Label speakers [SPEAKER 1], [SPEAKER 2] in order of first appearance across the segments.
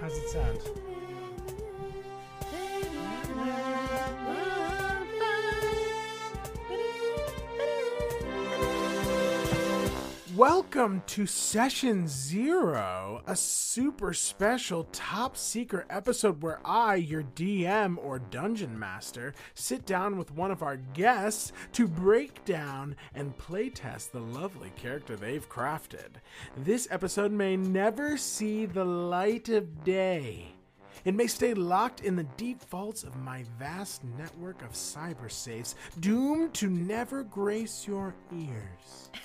[SPEAKER 1] How's it sound? Welcome to Session Zero, a super special top secret episode where I, your DM or Dungeon Master, sit down with one of our guests to break down and playtest the lovely character they've crafted. This episode may never see the light of day. It may stay locked in the deep vaults of my vast network of cyber safes, doomed to never grace your ears.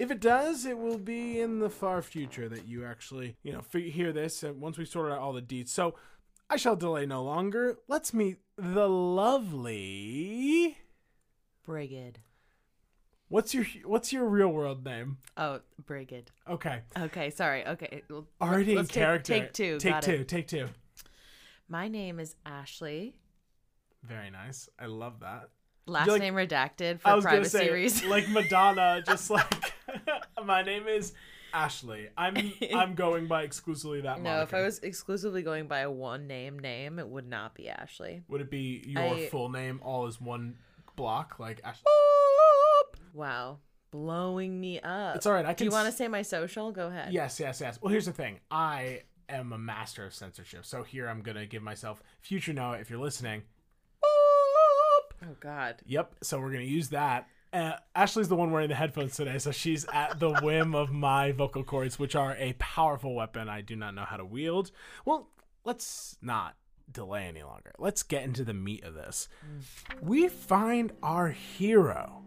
[SPEAKER 1] if it does, it will be in the far future that you actually, you know, hear this once we sort out all the deeds. So I shall delay no longer. Let's meet the lovely
[SPEAKER 2] Brigid.
[SPEAKER 1] What's your what's your real world name?
[SPEAKER 2] Oh, Brigid.
[SPEAKER 1] Okay.
[SPEAKER 2] Okay. Sorry. Okay. Well,
[SPEAKER 1] Already in character. Take, take two. Take two. It. Take two.
[SPEAKER 2] My name is Ashley.
[SPEAKER 1] Very nice. I love that.
[SPEAKER 2] Last name redacted for privacy say, reasons.
[SPEAKER 1] Like Madonna, just like. My name is Ashley. I'm I'm going by exclusively that.
[SPEAKER 2] No, moniker. if I was exclusively going by a one name name, it would not be Ashley.
[SPEAKER 1] Would it be your I... full name all as one block like Ashley?
[SPEAKER 2] Wow, blowing me up.
[SPEAKER 1] It's all right. I can. Do
[SPEAKER 2] you want to say my social? Go ahead.
[SPEAKER 1] Yes, yes, yes. Well, here's the thing. I am a master of censorship, so here I'm gonna give myself future Noah. If you're listening.
[SPEAKER 2] Oh God.
[SPEAKER 1] Yep. So we're gonna use that uh, Ashley's the one wearing the headphones today, so she's at the whim of my vocal cords, which are a powerful weapon I do not know how to wield. Well, let's not delay any longer. Let's get into the meat of this. We find our hero,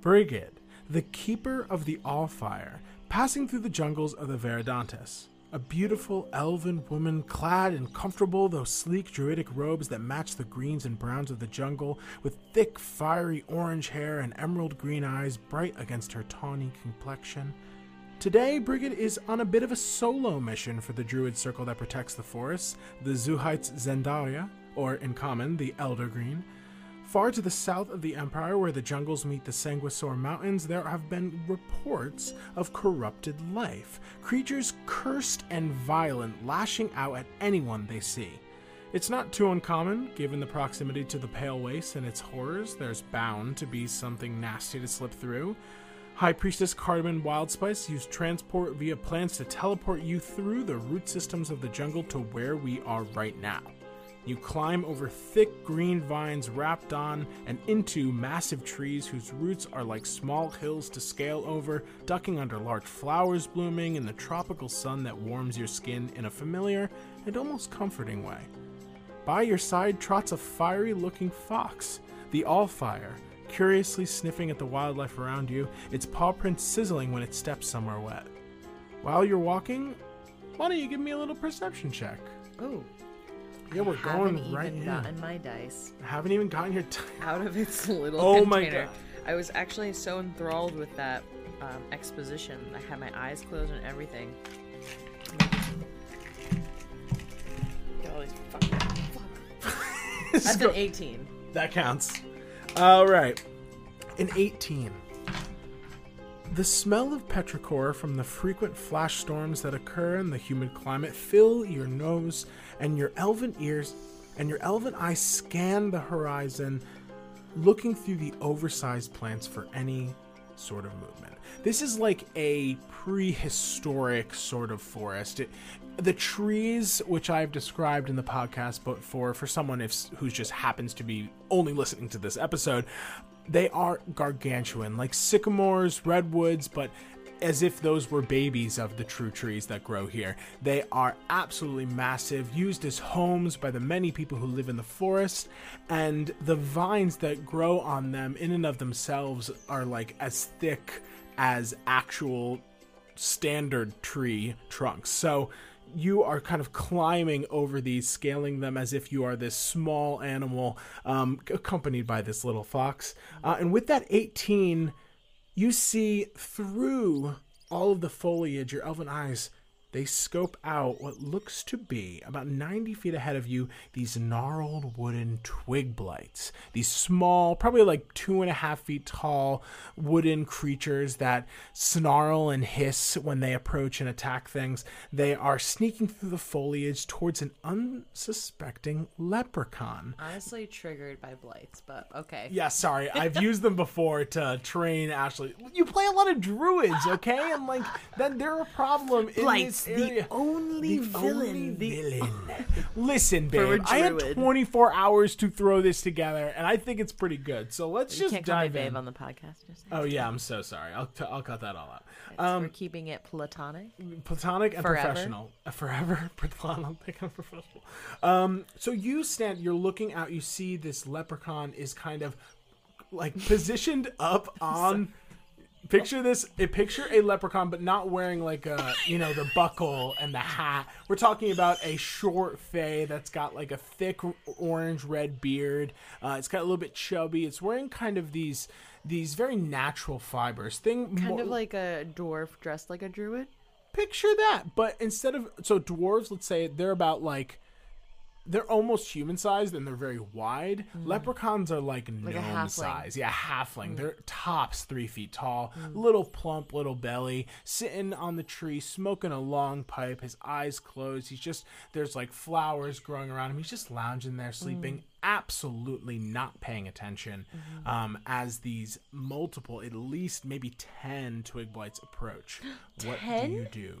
[SPEAKER 1] Brigid, the keeper of the All Fire, passing through the jungles of the Veridantes a beautiful elven woman clad in comfortable though sleek druidic robes that match the greens and browns of the jungle, with thick, fiery orange hair and emerald green eyes bright against her tawny complexion. Today, Brigid is on a bit of a solo mission for the druid circle that protects the forest, the Zuhites Zendaria, or in common, the Elder Green. Far to the south of the Empire, where the jungles meet the Sanguisaur Mountains, there have been reports of corrupted life, creatures cursed and violent, lashing out at anyone they see. It's not too uncommon, given the proximity to the Pale Waste and its horrors, there's bound to be something nasty to slip through. High Priestess Cardamon Wildspice used transport via plants to teleport you through the root systems of the jungle to where we are right now. You climb over thick green vines wrapped on and into massive trees whose roots are like small hills to scale over, ducking under large flowers blooming in the tropical sun that warms your skin in a familiar and almost comforting way. By your side trots a fiery looking fox, the Allfire, curiously sniffing at the wildlife around you, its paw prints sizzling when it steps somewhere wet. While you're walking, why don't you give me a little perception check?
[SPEAKER 2] Oh, yeah, we're going even right in. Gotten my dice. I
[SPEAKER 1] haven't even gotten your dice
[SPEAKER 2] out of its little oh container. my god! I was actually so enthralled with that um, exposition. I had my eyes closed and everything. Get all these That's an eighteen. That counts.
[SPEAKER 1] All right, an eighteen. The smell of petrichor from the frequent flash storms that occur in the humid climate fill your nose and your elven ears and your elven eyes scan the horizon, looking through the oversized plants for any sort of movement. This is like a prehistoric sort of forest. It, the trees, which I've described in the podcast, but for for someone if, just happens to be only listening to this episode, they are gargantuan, like sycamores, redwoods, but as if those were babies of the true trees that grow here. They are absolutely massive, used as homes by the many people who live in the forest, and the vines that grow on them, in and of themselves, are like as thick as actual standard tree trunks. So you are kind of climbing over these, scaling them as if you are this small animal, um, accompanied by this little fox. Uh, and with that 18- you see through all of the foliage, your elven eyes they scope out what looks to be about 90 feet ahead of you these gnarled wooden twig blights. These small, probably like two and a half feet tall wooden creatures that snarl and hiss when they approach and attack things. They are sneaking through the foliage towards an unsuspecting leprechaun.
[SPEAKER 2] Honestly, triggered by blights, but okay.
[SPEAKER 1] Yeah, sorry. I've used them before to train Ashley. You play a lot of druids, okay? And like, then they're a problem in blights.
[SPEAKER 3] That's area. the only the villain. Only villain.
[SPEAKER 1] Listen, babe, I had 24 hours to throw this together, and I think it's pretty good. So let's you just can't dive call me in. babe
[SPEAKER 2] on the podcast. Just
[SPEAKER 1] oh yeah, I'm so sorry. I'll t- I'll cut that all out.
[SPEAKER 2] Um, we're keeping it platonic.
[SPEAKER 1] Platonic and forever. professional. Uh, forever platonic and professional. Um, so you stand. You're looking out. You see this leprechaun is kind of like positioned up on Picture this: a eh, picture a leprechaun, but not wearing like a you know the buckle and the hat. We're talking about a short fae that's got like a thick orange red beard. Uh, it's got a little bit chubby. It's wearing kind of these these very natural fibers. Thing
[SPEAKER 2] kind more, of like a dwarf dressed like a druid.
[SPEAKER 1] Picture that, but instead of so dwarves, let's say they're about like they're almost human sized and they're very wide. Mm. Leprechauns are like, like gnome size. Yeah, halfling. Mm. They're tops three feet tall, mm. little plump, little belly, sitting on the tree, smoking a long pipe, his eyes closed. He's just, there's like flowers growing around him. He's just lounging there, sleeping, mm. absolutely not paying attention mm-hmm. um, as these multiple, at least maybe 10 twig blights approach.
[SPEAKER 2] what
[SPEAKER 1] do
[SPEAKER 2] you
[SPEAKER 1] do?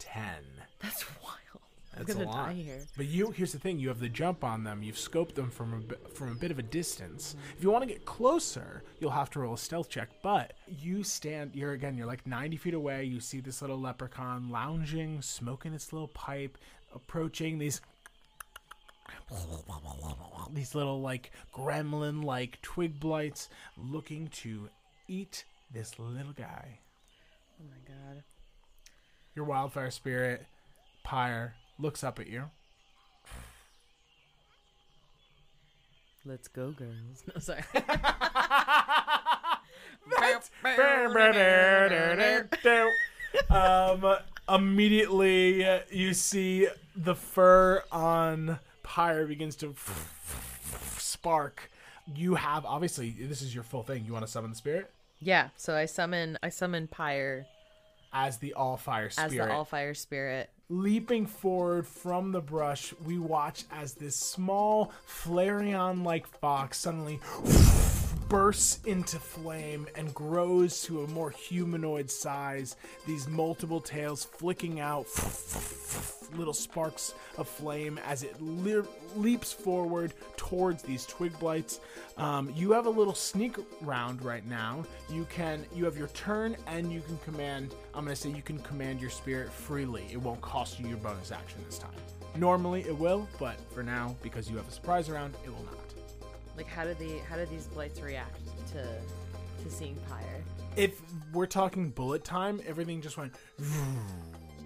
[SPEAKER 2] 10. That's one. I'm That's a lot.
[SPEAKER 1] But you, here's the thing: you have the jump on them. You've scoped them from a, from a bit of a distance. Mm-hmm. If you want to get closer, you'll have to roll a stealth check. But you stand. You're again. You're like 90 feet away. You see this little leprechaun lounging, smoking its little pipe, approaching these these little like gremlin like twig blights, looking to eat this little guy.
[SPEAKER 2] Oh my god!
[SPEAKER 1] Your wildfire spirit, pyre looks up at you.
[SPEAKER 2] Let's go, girls. No, sorry.
[SPEAKER 1] um, immediately, you see the fur on Pyre begins to spark. You have obviously this is your full thing. You want to summon the spirit?
[SPEAKER 2] Yeah. So I summon I summon Pyre
[SPEAKER 1] as the all fire spirit. As the
[SPEAKER 2] all fire spirit.
[SPEAKER 1] Leaping forward from the brush, we watch as this small Flareon like fox suddenly bursts into flame and grows to a more humanoid size, these multiple tails flicking out little sparks of flame as it le- leaps forward towards these twig blights. Um, you have a little sneak round right now. You can you have your turn and you can command. I'm gonna say you can command your spirit freely. It won't cost you your bonus action this time. Normally it will, but for now, because you have a surprise round, it will not.
[SPEAKER 2] Like, how do the how do these blights react to to seeing pyre?
[SPEAKER 1] If we're talking bullet time, everything just went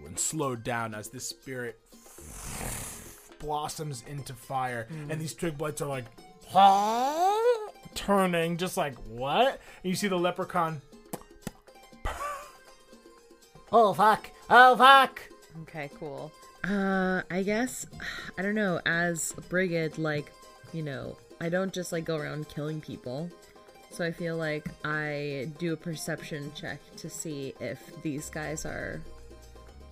[SPEAKER 1] and slowed down as this spirit blossoms into fire, mm-hmm. and these twig blights are like huh? turning, just like what? And you see the leprechaun.
[SPEAKER 3] Oh fuck! Oh fuck!
[SPEAKER 2] Okay, cool. Uh, I guess I don't know. As brigid, like you know, I don't just like go around killing people. So I feel like I do a perception check to see if these guys are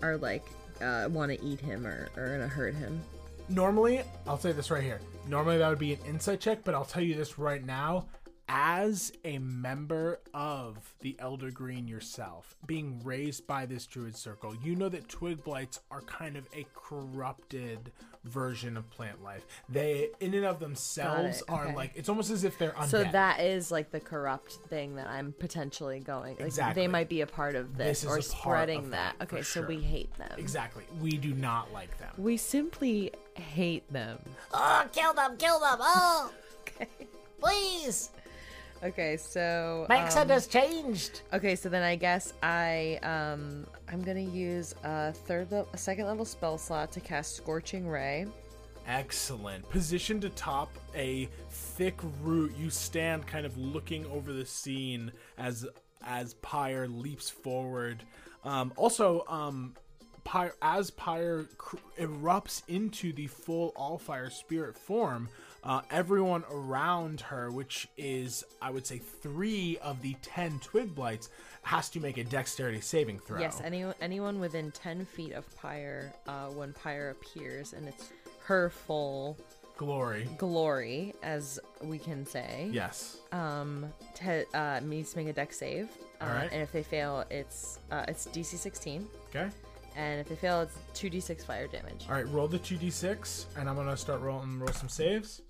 [SPEAKER 2] are like uh, want to eat him or are gonna hurt him.
[SPEAKER 1] Normally, I'll say this right here. Normally that would be an insight check, but I'll tell you this right now. As a member of the Elder Green yourself, being raised by this druid circle, you know that twig blights are kind of a corrupted version of plant life. They, in and of themselves, are okay. like it's almost as if they're undead.
[SPEAKER 2] So that is like the corrupt thing that I'm potentially going. Like, exactly. They might be a part of this, this or spreading that. that. Okay, sure. so we hate them.
[SPEAKER 1] Exactly. We do not like them.
[SPEAKER 2] We simply hate them.
[SPEAKER 3] Oh, kill them! Kill them! Oh, okay. Please.
[SPEAKER 2] Okay, so
[SPEAKER 3] my um, accent has changed.
[SPEAKER 2] Okay, so then I guess I um I'm gonna use a third level, a second level spell slot to cast Scorching Ray.
[SPEAKER 1] Excellent. Positioned atop a thick root, you stand kind of looking over the scene as as Pyre leaps forward. Um, also, um, Pyre, as Pyre cr- erupts into the full all fire spirit form, uh, everyone around her, which is, I would say, three of the ten twig blights, has to make a dexterity saving throw.
[SPEAKER 2] Yes, anyone anyone within ten feet of Pyre, uh, when Pyre appears, and it's her full
[SPEAKER 1] glory,
[SPEAKER 2] glory, as we can say.
[SPEAKER 1] Yes.
[SPEAKER 2] Um, te- uh, needs to make a dex save. Uh, All right. And if they fail, it's uh, it's DC sixteen.
[SPEAKER 1] Okay
[SPEAKER 2] and if they fail, it's 2d6 fire damage.
[SPEAKER 1] All right, roll the 2d6, and I'm gonna start rolling, roll some saves.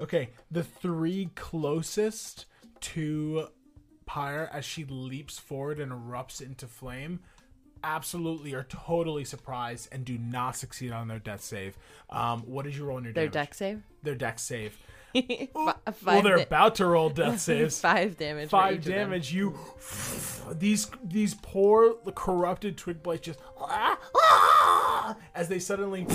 [SPEAKER 1] Okay, the three closest to Pyre as she leaps forward and erupts into flame absolutely are totally surprised and do not succeed on their death save. Um, what is your roll on your
[SPEAKER 2] Their damage? dex save?
[SPEAKER 1] Their dex save. five well, they're about to roll death saves.
[SPEAKER 2] five damage.
[SPEAKER 1] Five damage. You these these poor corrupted twig blights just as they suddenly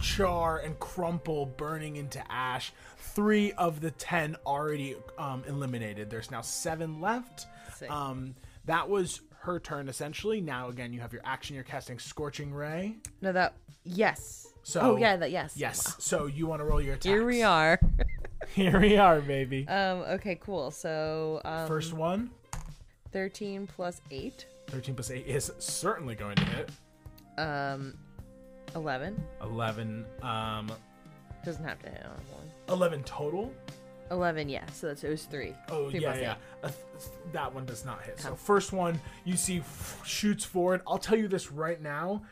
[SPEAKER 1] char and crumple, burning into ash. Three of the ten already um, eliminated. There's now seven left. Um, that was her turn essentially. Now again, you have your action. You're casting scorching ray.
[SPEAKER 2] No, that yes. So oh yeah, that yes.
[SPEAKER 1] Yes. Wow. So you want to roll your attack? Here
[SPEAKER 2] we are.
[SPEAKER 1] Here we are, baby.
[SPEAKER 2] Um. Okay. Cool.
[SPEAKER 1] So.
[SPEAKER 2] Um,
[SPEAKER 1] First one. Thirteen plus eight. Thirteen plus eight is certainly going to hit. Um, eleven. Eleven. Um.
[SPEAKER 2] Doesn't have to hit on one.
[SPEAKER 1] Eleven total.
[SPEAKER 2] Eleven. Yeah. So that's it was three.
[SPEAKER 1] Oh
[SPEAKER 2] three
[SPEAKER 1] yeah, yeah. Uh, that one does not hit. So first one you see f- shoots forward. I'll tell you this right now.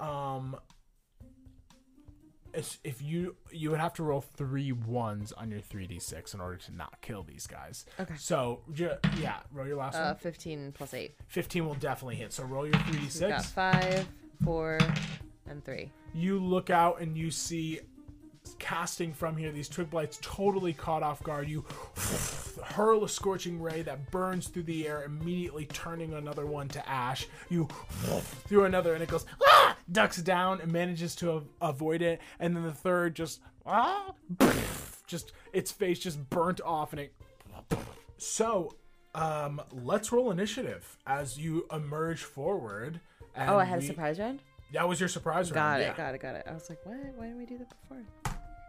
[SPEAKER 1] Um, if you you would have to roll three ones on your three d six in order to not kill these guys.
[SPEAKER 2] Okay. So
[SPEAKER 1] yeah, roll your last
[SPEAKER 2] Uh, one. 15 plus 8.
[SPEAKER 1] Fifteen will definitely hit. So roll your three d We've got
[SPEAKER 2] six. 5, 4, and 3.
[SPEAKER 1] you look out and you see casting from here these twig blights totally caught off guard you hurl a scorching ray that burns through the air immediately turning another one to ash you through another and it goes "Ah!" ducks down and manages to av- avoid it, and then the third just ah, just its face just burnt off, and it. So, um, let's roll initiative as you emerge forward.
[SPEAKER 2] And oh, I had we, a surprise round. That
[SPEAKER 1] was your surprise
[SPEAKER 2] got
[SPEAKER 1] round.
[SPEAKER 2] Got
[SPEAKER 1] it,
[SPEAKER 2] yeah. got it, got it. I was like, what? Why didn't we do that before?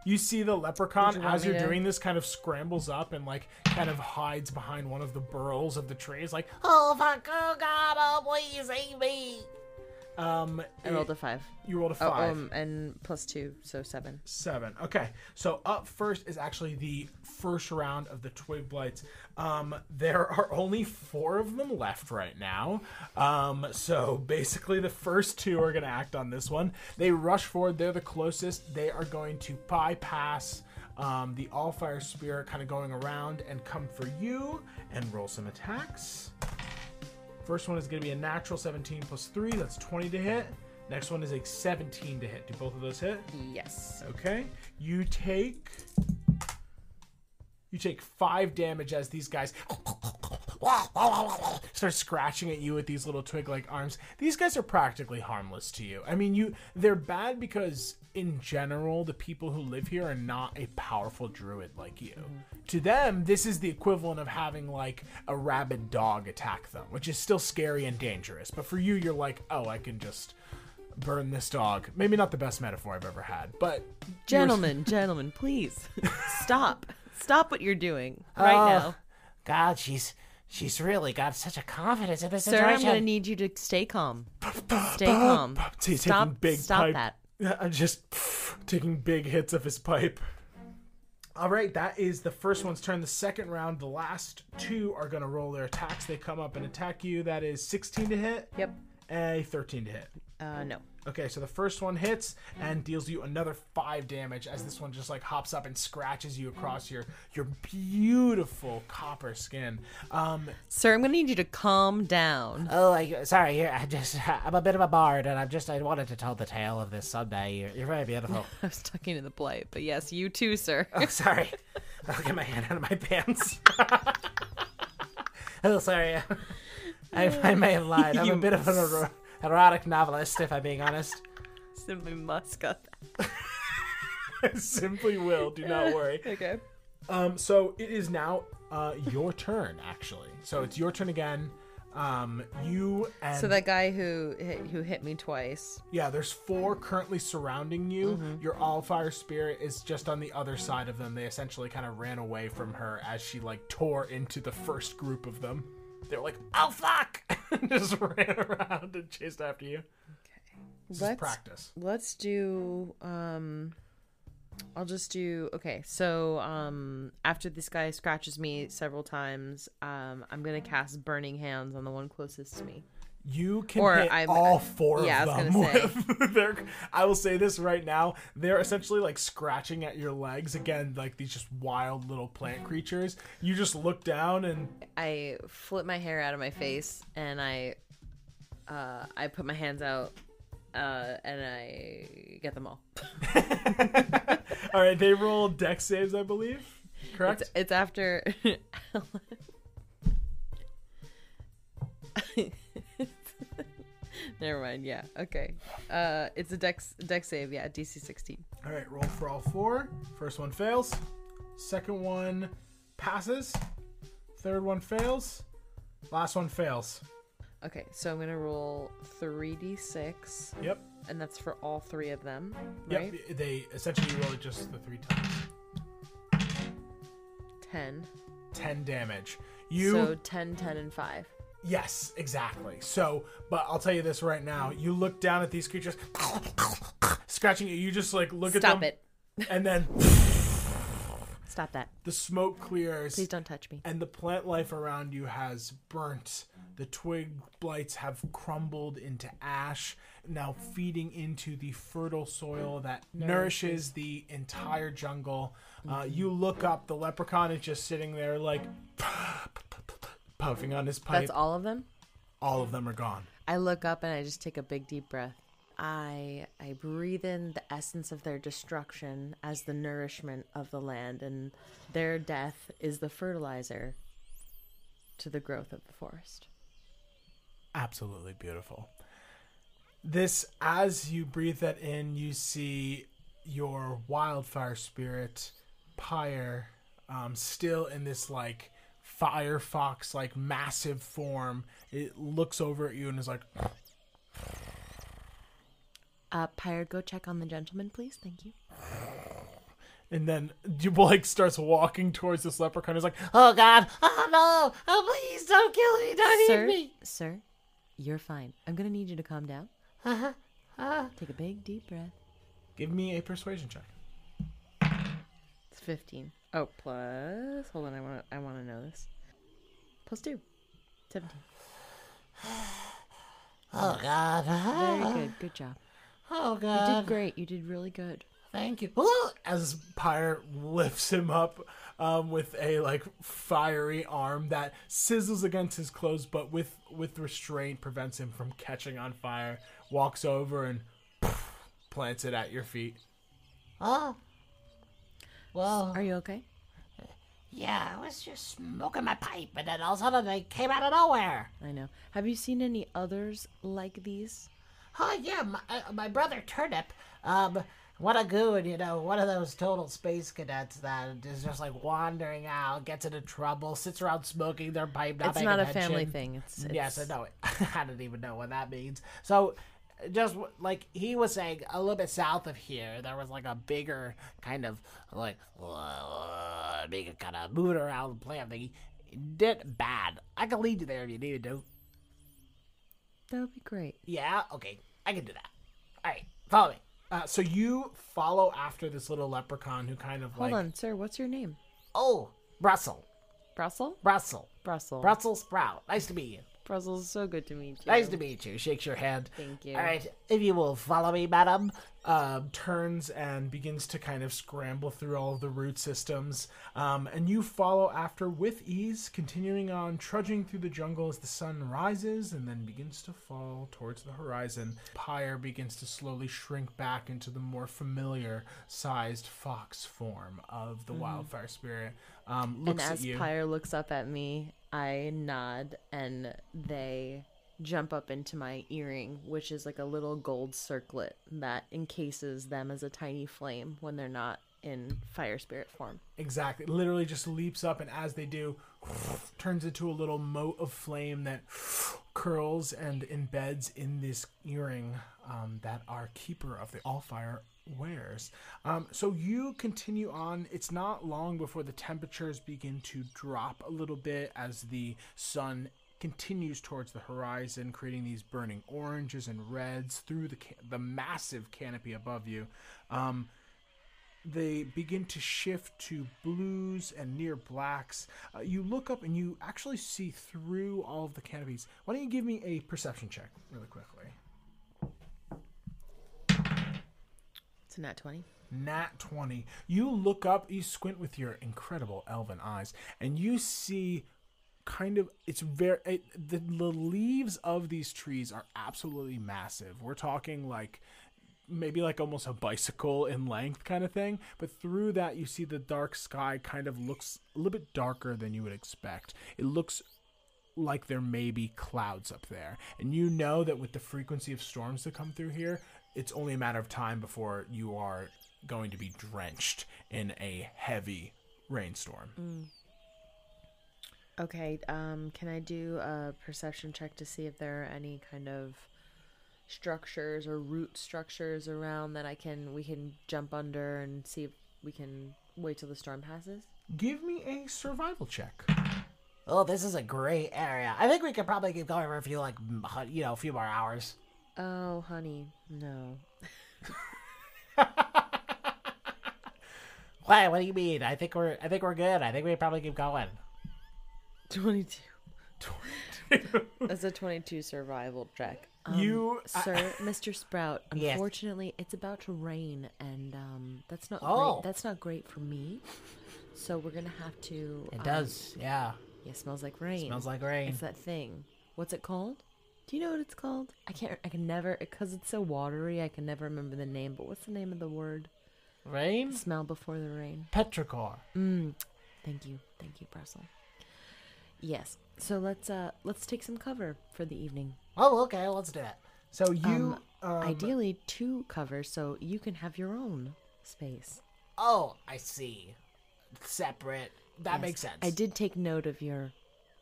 [SPEAKER 1] You see the leprechaun you as you're to... doing this kind of scrambles up and like kind of hides behind one of the burls of the trees, like,
[SPEAKER 3] Oh, Oh god! Oh please save me.
[SPEAKER 2] Um, I rolled a five.
[SPEAKER 1] You rolled a five. Oh, um,
[SPEAKER 2] and plus two, so seven.
[SPEAKER 1] Seven. Okay. So up first is actually the first round of the twig blights. Um, there are only four of them left right now. Um, so basically, the first two are going to act on this one. They rush forward. They're the closest. They are going to bypass um, the all fire spirit, kind of going around and come for you and roll some attacks. First one is going to be a natural 17 plus 3. That's 20 to hit. Next one is a 17 to hit. Do both of those hit?
[SPEAKER 2] Yes.
[SPEAKER 1] Okay. You take. You take five damage as these guys start scratching at you with these little twig-like arms. These guys are practically harmless to you. I mean, you—they're bad because in general, the people who live here are not a powerful druid like you. Mm-hmm. To them, this is the equivalent of having like a rabid dog attack them, which is still scary and dangerous. But for you, you're like, oh, I can just burn this dog. Maybe not the best metaphor I've ever had, but
[SPEAKER 2] gentlemen, gentlemen, please stop, stop what you're doing right oh, now.
[SPEAKER 3] God, she's she's really got such a confidence in this
[SPEAKER 2] Sir,
[SPEAKER 3] situation. Sir, I'm
[SPEAKER 2] gonna need you to stay calm.
[SPEAKER 1] Stay calm. stop. Big stop pipe. that. I just pff, taking big hits of his pipe. All right, that is the first one's turn. The second round, the last two are going to roll their attacks. They come up and attack you. That is 16 to hit.
[SPEAKER 2] Yep.
[SPEAKER 1] A 13 to hit. Uh,
[SPEAKER 2] no.
[SPEAKER 1] Okay, so the first one hits and deals you another five damage as this one just like hops up and scratches you across your your beautiful copper skin. Um,
[SPEAKER 2] Sir, I'm gonna need you to calm down.
[SPEAKER 3] Oh, I, sorry. Here, I just I'm a bit of a bard, and I'm just I wanted to tell the tale of this Sunday. You're, you're very beautiful.
[SPEAKER 2] I was talking to the blight, but yes, you too, sir.
[SPEAKER 3] oh, sorry. I'll get my hand out of my pants. oh, sorry. I, I may have lied. I'm a bit of an erotic novelist, if I'm being honest.
[SPEAKER 2] Simply must got
[SPEAKER 1] that. Simply will. Do not worry.
[SPEAKER 2] okay.
[SPEAKER 1] Um, so it is now uh, your turn, actually. So it's your turn again. Um, you and
[SPEAKER 2] so that guy who hit, who hit me twice.
[SPEAKER 1] Yeah, there's four currently surrounding you. Mm-hmm. Your all fire spirit is just on the other side of them. They essentially kind of ran away from her as she like tore into the first group of them they were like, "Oh fuck!" and just ran around and chased after you.
[SPEAKER 2] Okay, this let's practice. Let's do. Um, I'll just do. Okay, so um, after this guy scratches me several times, um, I'm gonna cast Burning Hands on the one closest to me.
[SPEAKER 1] You can or hit I'm, all four yeah, of I them. With, I will say this right now: they're essentially like scratching at your legs again, like these just wild little plant creatures. You just look down and
[SPEAKER 2] I flip my hair out of my face and I, uh, I put my hands out uh, and I get them all.
[SPEAKER 1] all right, they roll dex saves, I believe. Correct.
[SPEAKER 2] It's, it's after. Never mind. Yeah. Okay. Uh, it's a dex dex save. Yeah. DC 16.
[SPEAKER 1] All right. Roll for all four. First one fails. Second one passes. Third one fails. Last one fails.
[SPEAKER 2] Okay. So I'm gonna roll 3d6.
[SPEAKER 1] Yep.
[SPEAKER 2] And that's for all three of them, right? Yep.
[SPEAKER 1] They essentially roll it just the three times. Ten. Ten damage. You.
[SPEAKER 2] So 10, 10, and five.
[SPEAKER 1] Yes, exactly. So, but I'll tell you this right now: you look down at these creatures, scratching you. You just like look Stop at them. Stop it. And then.
[SPEAKER 2] Stop that.
[SPEAKER 1] The smoke clears.
[SPEAKER 2] Please don't touch me.
[SPEAKER 1] And the plant life around you has burnt. The twig blights have crumbled into ash, now feeding into the fertile soil that nourishes the entire jungle. Uh, you look up, the leprechaun is just sitting there, like puffing on his pipe. That's
[SPEAKER 2] all of them?
[SPEAKER 1] All of them are gone.
[SPEAKER 2] I look up and I just take a big deep breath. I I breathe in the essence of their destruction as the nourishment of the land and their death is the fertilizer to the growth of the forest.
[SPEAKER 1] Absolutely beautiful. This as you breathe that in, you see your wildfire spirit pyre um, still in this like Firefox like massive form. It looks over at you and is like,
[SPEAKER 2] uh, Pyre, go check on the gentleman, please. Thank you.
[SPEAKER 1] And then Blake starts walking towards this leprechaun. He's like, "Oh God! Oh no! Oh please, don't kill me! Don't
[SPEAKER 2] sir,
[SPEAKER 1] eat me,
[SPEAKER 2] sir. You're fine. I'm gonna need you to calm down. Uh-huh. uh Take a big deep breath.
[SPEAKER 1] Give me a persuasion check.
[SPEAKER 2] It's fifteen. Oh, plus. Hold on, I want. I want to know this. Plus two. Seventeen.
[SPEAKER 3] Oh God.
[SPEAKER 2] Very good. Good job.
[SPEAKER 3] Oh God.
[SPEAKER 2] You did great. You did really good.
[SPEAKER 3] Thank you.
[SPEAKER 1] As Pyre lifts him up um, with a like fiery arm that sizzles against his clothes, but with with restraint prevents him from catching on fire. Walks over and plants it at your feet. Oh,
[SPEAKER 2] well, are you okay?
[SPEAKER 3] Yeah, I was just smoking my pipe, and then all of a sudden they came out of nowhere.
[SPEAKER 2] I know. Have you seen any others like these?
[SPEAKER 3] Oh yeah, my, uh, my brother Turnip. Um, what a goon, you know, one of those total space cadets that is just like wandering out, gets into trouble, sits around smoking their pipe. Not it's not a family
[SPEAKER 2] thing. It's, it's...
[SPEAKER 3] Yes, I know. I don't even know what that means. So just like he was saying, a little bit south of here, there was like a bigger kind of like uh, bigger kind of moving around plant thingy. Did bad. I can lead you there if you need to.
[SPEAKER 2] That would be great.
[SPEAKER 3] Yeah. Okay. I can do that. All right. Follow me.
[SPEAKER 1] Uh, so you follow after this little leprechaun who kind of
[SPEAKER 2] Hold
[SPEAKER 1] like.
[SPEAKER 2] Hold on, sir. What's your name?
[SPEAKER 3] Oh, Brussels. Brussels.
[SPEAKER 2] Brussels.
[SPEAKER 3] Brussels.
[SPEAKER 2] Brussels
[SPEAKER 3] sprout. Nice to
[SPEAKER 2] meet
[SPEAKER 3] you.
[SPEAKER 2] Brussels, so good to meet you.
[SPEAKER 3] Nice to meet you. Shakes your hand.
[SPEAKER 2] Thank you. All
[SPEAKER 3] right, if you will follow me, madam.
[SPEAKER 1] Um, turns and begins to kind of scramble through all of the root systems. Um, and you follow after with ease, continuing on, trudging through the jungle as the sun rises and then begins to fall towards the horizon. Pyre begins to slowly shrink back into the more familiar sized fox form of the mm-hmm. wildfire spirit.
[SPEAKER 2] Um, looks and as Pyre looks up at me, I nod and they jump up into my earring, which is like a little gold circlet that encases them as a tiny flame when they're not in fire spirit form.
[SPEAKER 1] Exactly. It literally just leaps up, and as they do, turns into a little mote of flame that curls and embeds in this earring um, that our keeper of the all fire wears. Um, so you continue on. It's not long before the temperatures begin to drop a little bit as the sun continues towards the horizon, creating these burning oranges and reds through the ca- the massive canopy above you. Um, they begin to shift to blues and near blacks. Uh, you look up and you actually see through all of the canopies. Why don't you give me a perception check really quickly?
[SPEAKER 2] It's nat 20.
[SPEAKER 1] Nat 20. You look up, you squint with your incredible elven eyes, and you see kind of it's very it, the, the leaves of these trees are absolutely massive. We're talking like maybe like almost a bicycle in length kind of thing. But through that, you see the dark sky kind of looks a little bit darker than you would expect. It looks like there may be clouds up there. And you know that with the frequency of storms that come through here, it's only a matter of time before you are going to be drenched in a heavy rainstorm.
[SPEAKER 2] Mm. Okay, um, can I do a perception check to see if there are any kind of structures or root structures around that I can we can jump under and see if we can wait till the storm passes?
[SPEAKER 1] Give me a survival check.
[SPEAKER 3] Oh, this is a great area. I think we could probably keep going for a few like you know a few more hours.
[SPEAKER 2] Oh, honey, no.
[SPEAKER 3] Why? What do you mean? I think we're I think we're good. I think we probably keep going.
[SPEAKER 2] Twenty two.
[SPEAKER 1] 22.
[SPEAKER 2] That's a 22 survival check. Um, you, I, sir, Mr. Sprout. Unfortunately, yes. it's about to rain, and um, that's not oh. great. that's not great for me. So we're gonna have to.
[SPEAKER 3] It um, does, yeah.
[SPEAKER 2] Yeah. smells like rain. It
[SPEAKER 3] smells like rain.
[SPEAKER 2] It's that thing. What's it called? Do you know what it's called? I can't. I can never because it's so watery. I can never remember the name. But what's the name of the word?
[SPEAKER 3] Rain.
[SPEAKER 2] Smell before the rain.
[SPEAKER 3] Petrichor.
[SPEAKER 2] Mm. Thank you. Thank you, Brussels. Yes. So let's uh let's take some cover for the evening.
[SPEAKER 3] Oh, okay. Let's do that. So um, you
[SPEAKER 2] um, um, ideally two covers, so you can have your own space.
[SPEAKER 3] Oh, I see. Separate. That yes. makes sense. I
[SPEAKER 2] did take note of your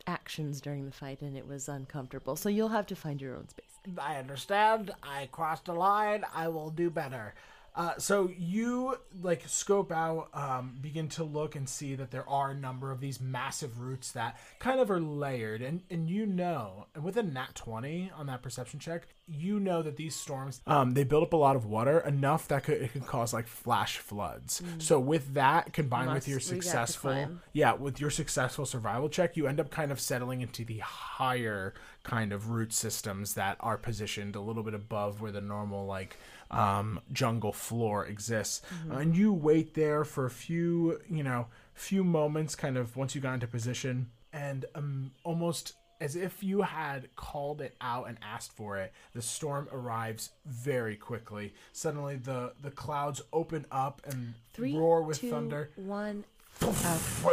[SPEAKER 2] actions during the fight and it was uncomfortable. So you'll have to find your own space.
[SPEAKER 3] I understand. I crossed a line. I will do better.
[SPEAKER 1] Uh, so you like scope out, um, begin to look and see that there are a number of these massive roots that kind of are layered, and and you know, and with a nat twenty on that perception check, you know that these storms um, they build up a lot of water enough that could, it could cause like flash floods. Mm. So with that combined Must with your successful yeah with your successful survival check, you end up kind of settling into the higher kind of root systems that are positioned a little bit above where the normal like um, jungle floor exists. Mm-hmm. and you wait there for a few, you know, few moments, kind of once you got into position, and um, almost as if you had called it out and asked for it, the storm arrives very quickly. Suddenly, the the clouds open up and Three, roar with two, thunder.
[SPEAKER 2] One.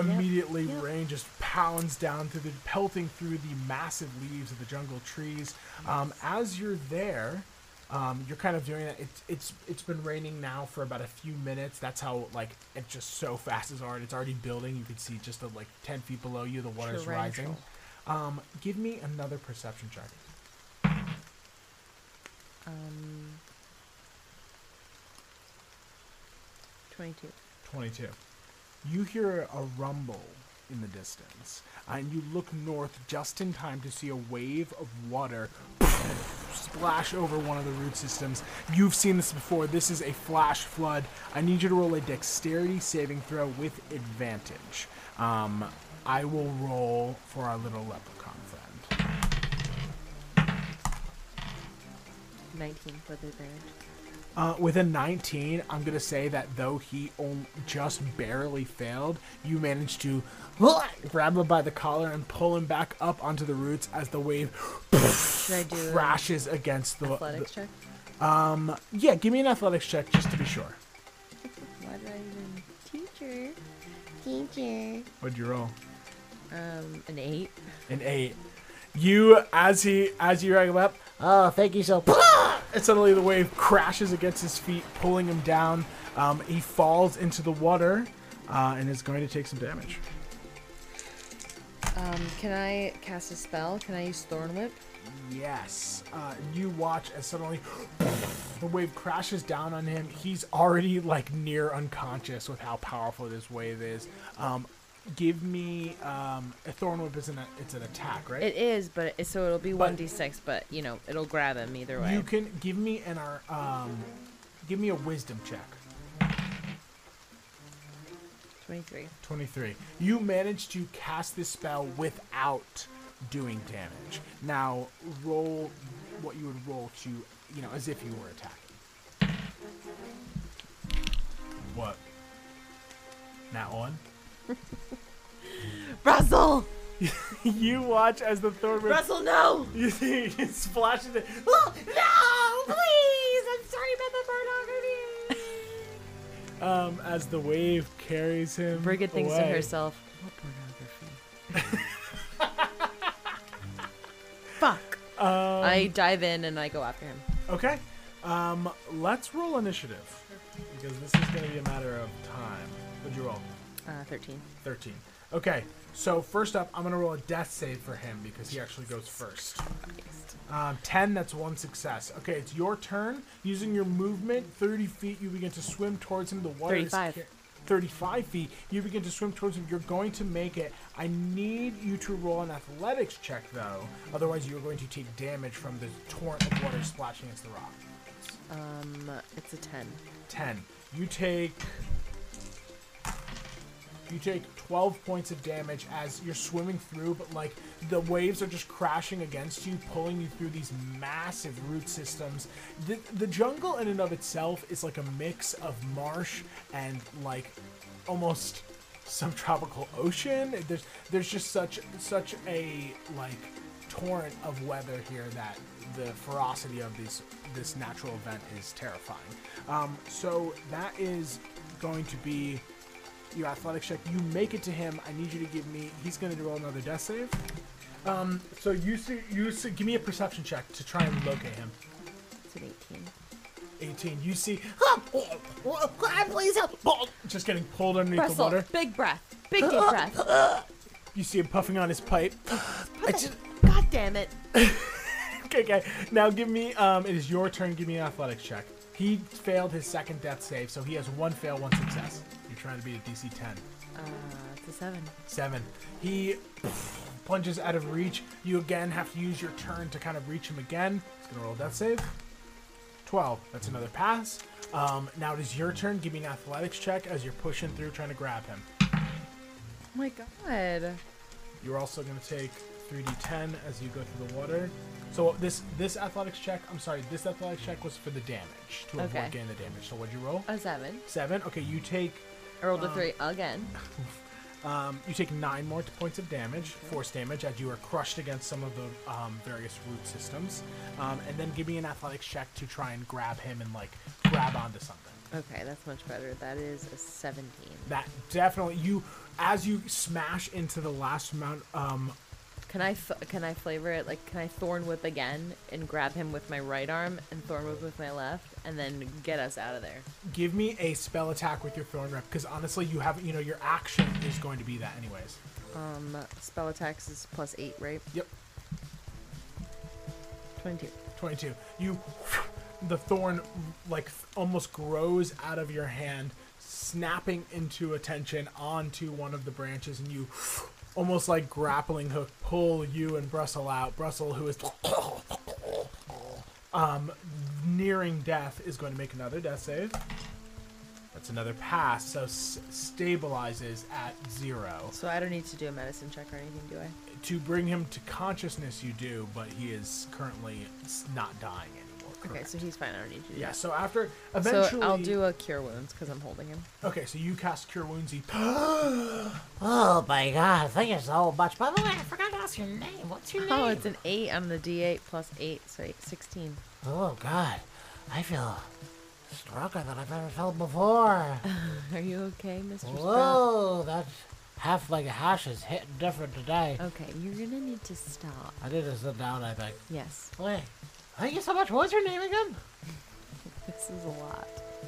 [SPEAKER 1] immediately, yep. rain just pounds down through the pelting through the massive leaves of the jungle trees. Mm. Um, as you're there, um, you're kind of doing it. It's it's it's been raining now for about a few minutes. That's how like it's just so fast as art. It's already building. You can see just the, like ten feet below you, the water's rising. Um, give me another perception check.
[SPEAKER 2] Um, 22. Twenty-two.
[SPEAKER 1] You hear a rumble in the distance, and you look north just in time to see a wave of water splash over one of the root systems. You've seen this before. This is a flash flood. I need you to roll a dexterity saving throw with advantage. Um, I will roll for our little leprechaun
[SPEAKER 2] friend. 19 for the advantage.
[SPEAKER 1] Uh, with a 19, I'm going to say that though he only just barely failed, you managed to uh, grab him by the collar and pull him back up onto the roots as the wave crashes against the.
[SPEAKER 2] Athletics the,
[SPEAKER 1] check? Um, yeah, give me an athletics check just to be sure.
[SPEAKER 2] Why did I even. Teacher. Teacher.
[SPEAKER 1] What'd you roll?
[SPEAKER 2] Um, an 8.
[SPEAKER 1] An 8 you as he as you rag up.
[SPEAKER 3] Oh, thank you so.
[SPEAKER 1] And suddenly the wave crashes against his feet, pulling him down. Um, he falls into the water uh, and is going to take some damage.
[SPEAKER 2] Um, can I cast a spell? Can I use Thorn Whip?
[SPEAKER 1] Yes. Uh, you watch as suddenly the wave crashes down on him. He's already like near unconscious with how powerful this wave is. Um, give me um, a thorn whip is an it's an attack, right?
[SPEAKER 2] It is, but it, so it'll be one d six, but you know it'll grab him either way.
[SPEAKER 1] You can give me an uh, um, give me a wisdom check.
[SPEAKER 2] Twenty three. Twenty three.
[SPEAKER 1] You managed to cast this spell without doing damage. Now roll what you would roll to you know as if you were attacking. What? Not one.
[SPEAKER 3] Russell!
[SPEAKER 1] you watch as the Thorn Whip.
[SPEAKER 3] Russell, no!
[SPEAKER 1] You see, it splashes it.
[SPEAKER 3] Oh, no, please! I'm sorry about
[SPEAKER 1] the pornography! um, as the wave carries him. Brigid thinks
[SPEAKER 2] away. to herself, what pornography?
[SPEAKER 3] Fuck! Um,
[SPEAKER 2] I dive in and I go after him.
[SPEAKER 1] Okay. Um, let's roll initiative. Because this is going to be a matter of time. What'd you roll? Uh,
[SPEAKER 2] 13.
[SPEAKER 1] 13. Okay, so first up, I'm going to roll a death save for him because he actually goes first. Um, 10, that's one success. Okay, it's your turn. Using your movement, 30 feet, you begin to swim towards him. The
[SPEAKER 2] water 35. is. Ca-
[SPEAKER 1] 35 feet, you begin to swim towards him. You're going to make it. I need you to roll an athletics check, though. Otherwise, you're going to take damage from the torrent of water splashing against the rock.
[SPEAKER 2] Um, it's a 10.
[SPEAKER 1] 10. You take you take 12 points of damage as you're swimming through, but like the waves are just crashing against you, pulling you through these massive root systems. The, the jungle, in and of itself, is like a mix of marsh and like almost subtropical ocean. There's there's just such such a like torrent of weather here that the ferocity of this this natural event is terrifying. Um, so that is going to be your athletics check. You make it to him. I need you to give me. He's going to roll another death save. Um, so you see, you see, give me a perception check to try and locate him.
[SPEAKER 2] It's an
[SPEAKER 1] 18. 18. You see, ah, oh, oh, oh, oh please help! Oh, just getting pulled underneath
[SPEAKER 2] Russell,
[SPEAKER 1] the water.
[SPEAKER 2] Big breath. Big deep breath.
[SPEAKER 1] You see him puffing on his pipe.
[SPEAKER 2] Just... God damn it.
[SPEAKER 1] okay, okay. Now give me, um, it is your turn. Give me an athletics check. He failed his second death save, so he has one fail, one success trying to beat a DC
[SPEAKER 2] 10. Uh, it's a 7. 7.
[SPEAKER 1] He plunges out of reach. You again have to use your turn to kind of reach him again. He's going to roll death save. 12. That's another pass. Um, now it is your turn. Give me an athletics check as you're pushing through trying to grab him. Oh
[SPEAKER 2] my god.
[SPEAKER 1] You're also going to take 3d10 as you go through the water. So this this athletics check, I'm sorry, this athletics check was for the damage to okay. avoid getting the damage. So what'd you roll?
[SPEAKER 2] A seven.
[SPEAKER 1] Seven. Okay, you take
[SPEAKER 2] I rolled a um, three again.
[SPEAKER 1] Um, you take nine more points of damage, force damage, as you are crushed against some of the um, various root systems. Um, and then give me an athletics check to try and grab him and like grab onto something.
[SPEAKER 2] Okay, that's much better. That is a 17.
[SPEAKER 1] That definitely you, as you smash into the last amount um,
[SPEAKER 2] can I can I flavor it like can I thorn whip again and grab him with my right arm and thorn whip with my left and then get us out of there?
[SPEAKER 1] Give me a spell attack with your thorn whip because honestly you have you know your action is going to be that anyways.
[SPEAKER 2] Um, spell attacks is plus eight, right? Yep. Twenty-two. Twenty-two.
[SPEAKER 1] You, the thorn like almost grows out of your hand, snapping into attention onto one of the branches, and you almost like grappling hook pull you and Brussel out. Brussel, who is um, nearing death, is going to make another death save. That's another pass, so s- stabilizes at zero.
[SPEAKER 2] So I don't need to do a medicine check or anything, do I?
[SPEAKER 1] To bring him to consciousness, you do, but he is currently not dying. Correct. Okay, so he's fine. I don't need you. Yeah.
[SPEAKER 2] So after
[SPEAKER 1] eventually, so I'll do
[SPEAKER 2] a cure wounds because I'm holding him.
[SPEAKER 1] Okay, so you cast cure wounds. He.
[SPEAKER 3] oh my god! Thank you so much. By the way, I forgot to ask your name. What's your
[SPEAKER 2] oh,
[SPEAKER 3] name? Oh,
[SPEAKER 2] it's an eight on the D8 plus eight, so eight, sixteen.
[SPEAKER 3] Oh god, I feel stronger than I've ever felt before.
[SPEAKER 2] Are you okay, Mister?
[SPEAKER 3] Whoa, That that's half like a hash is hitting different today.
[SPEAKER 2] Okay, you're gonna need to stop.
[SPEAKER 3] I
[SPEAKER 2] need to
[SPEAKER 3] sit down, I think.
[SPEAKER 2] Yes.
[SPEAKER 3] Okay. Thank you so much. What was your name again?
[SPEAKER 2] this is a lot.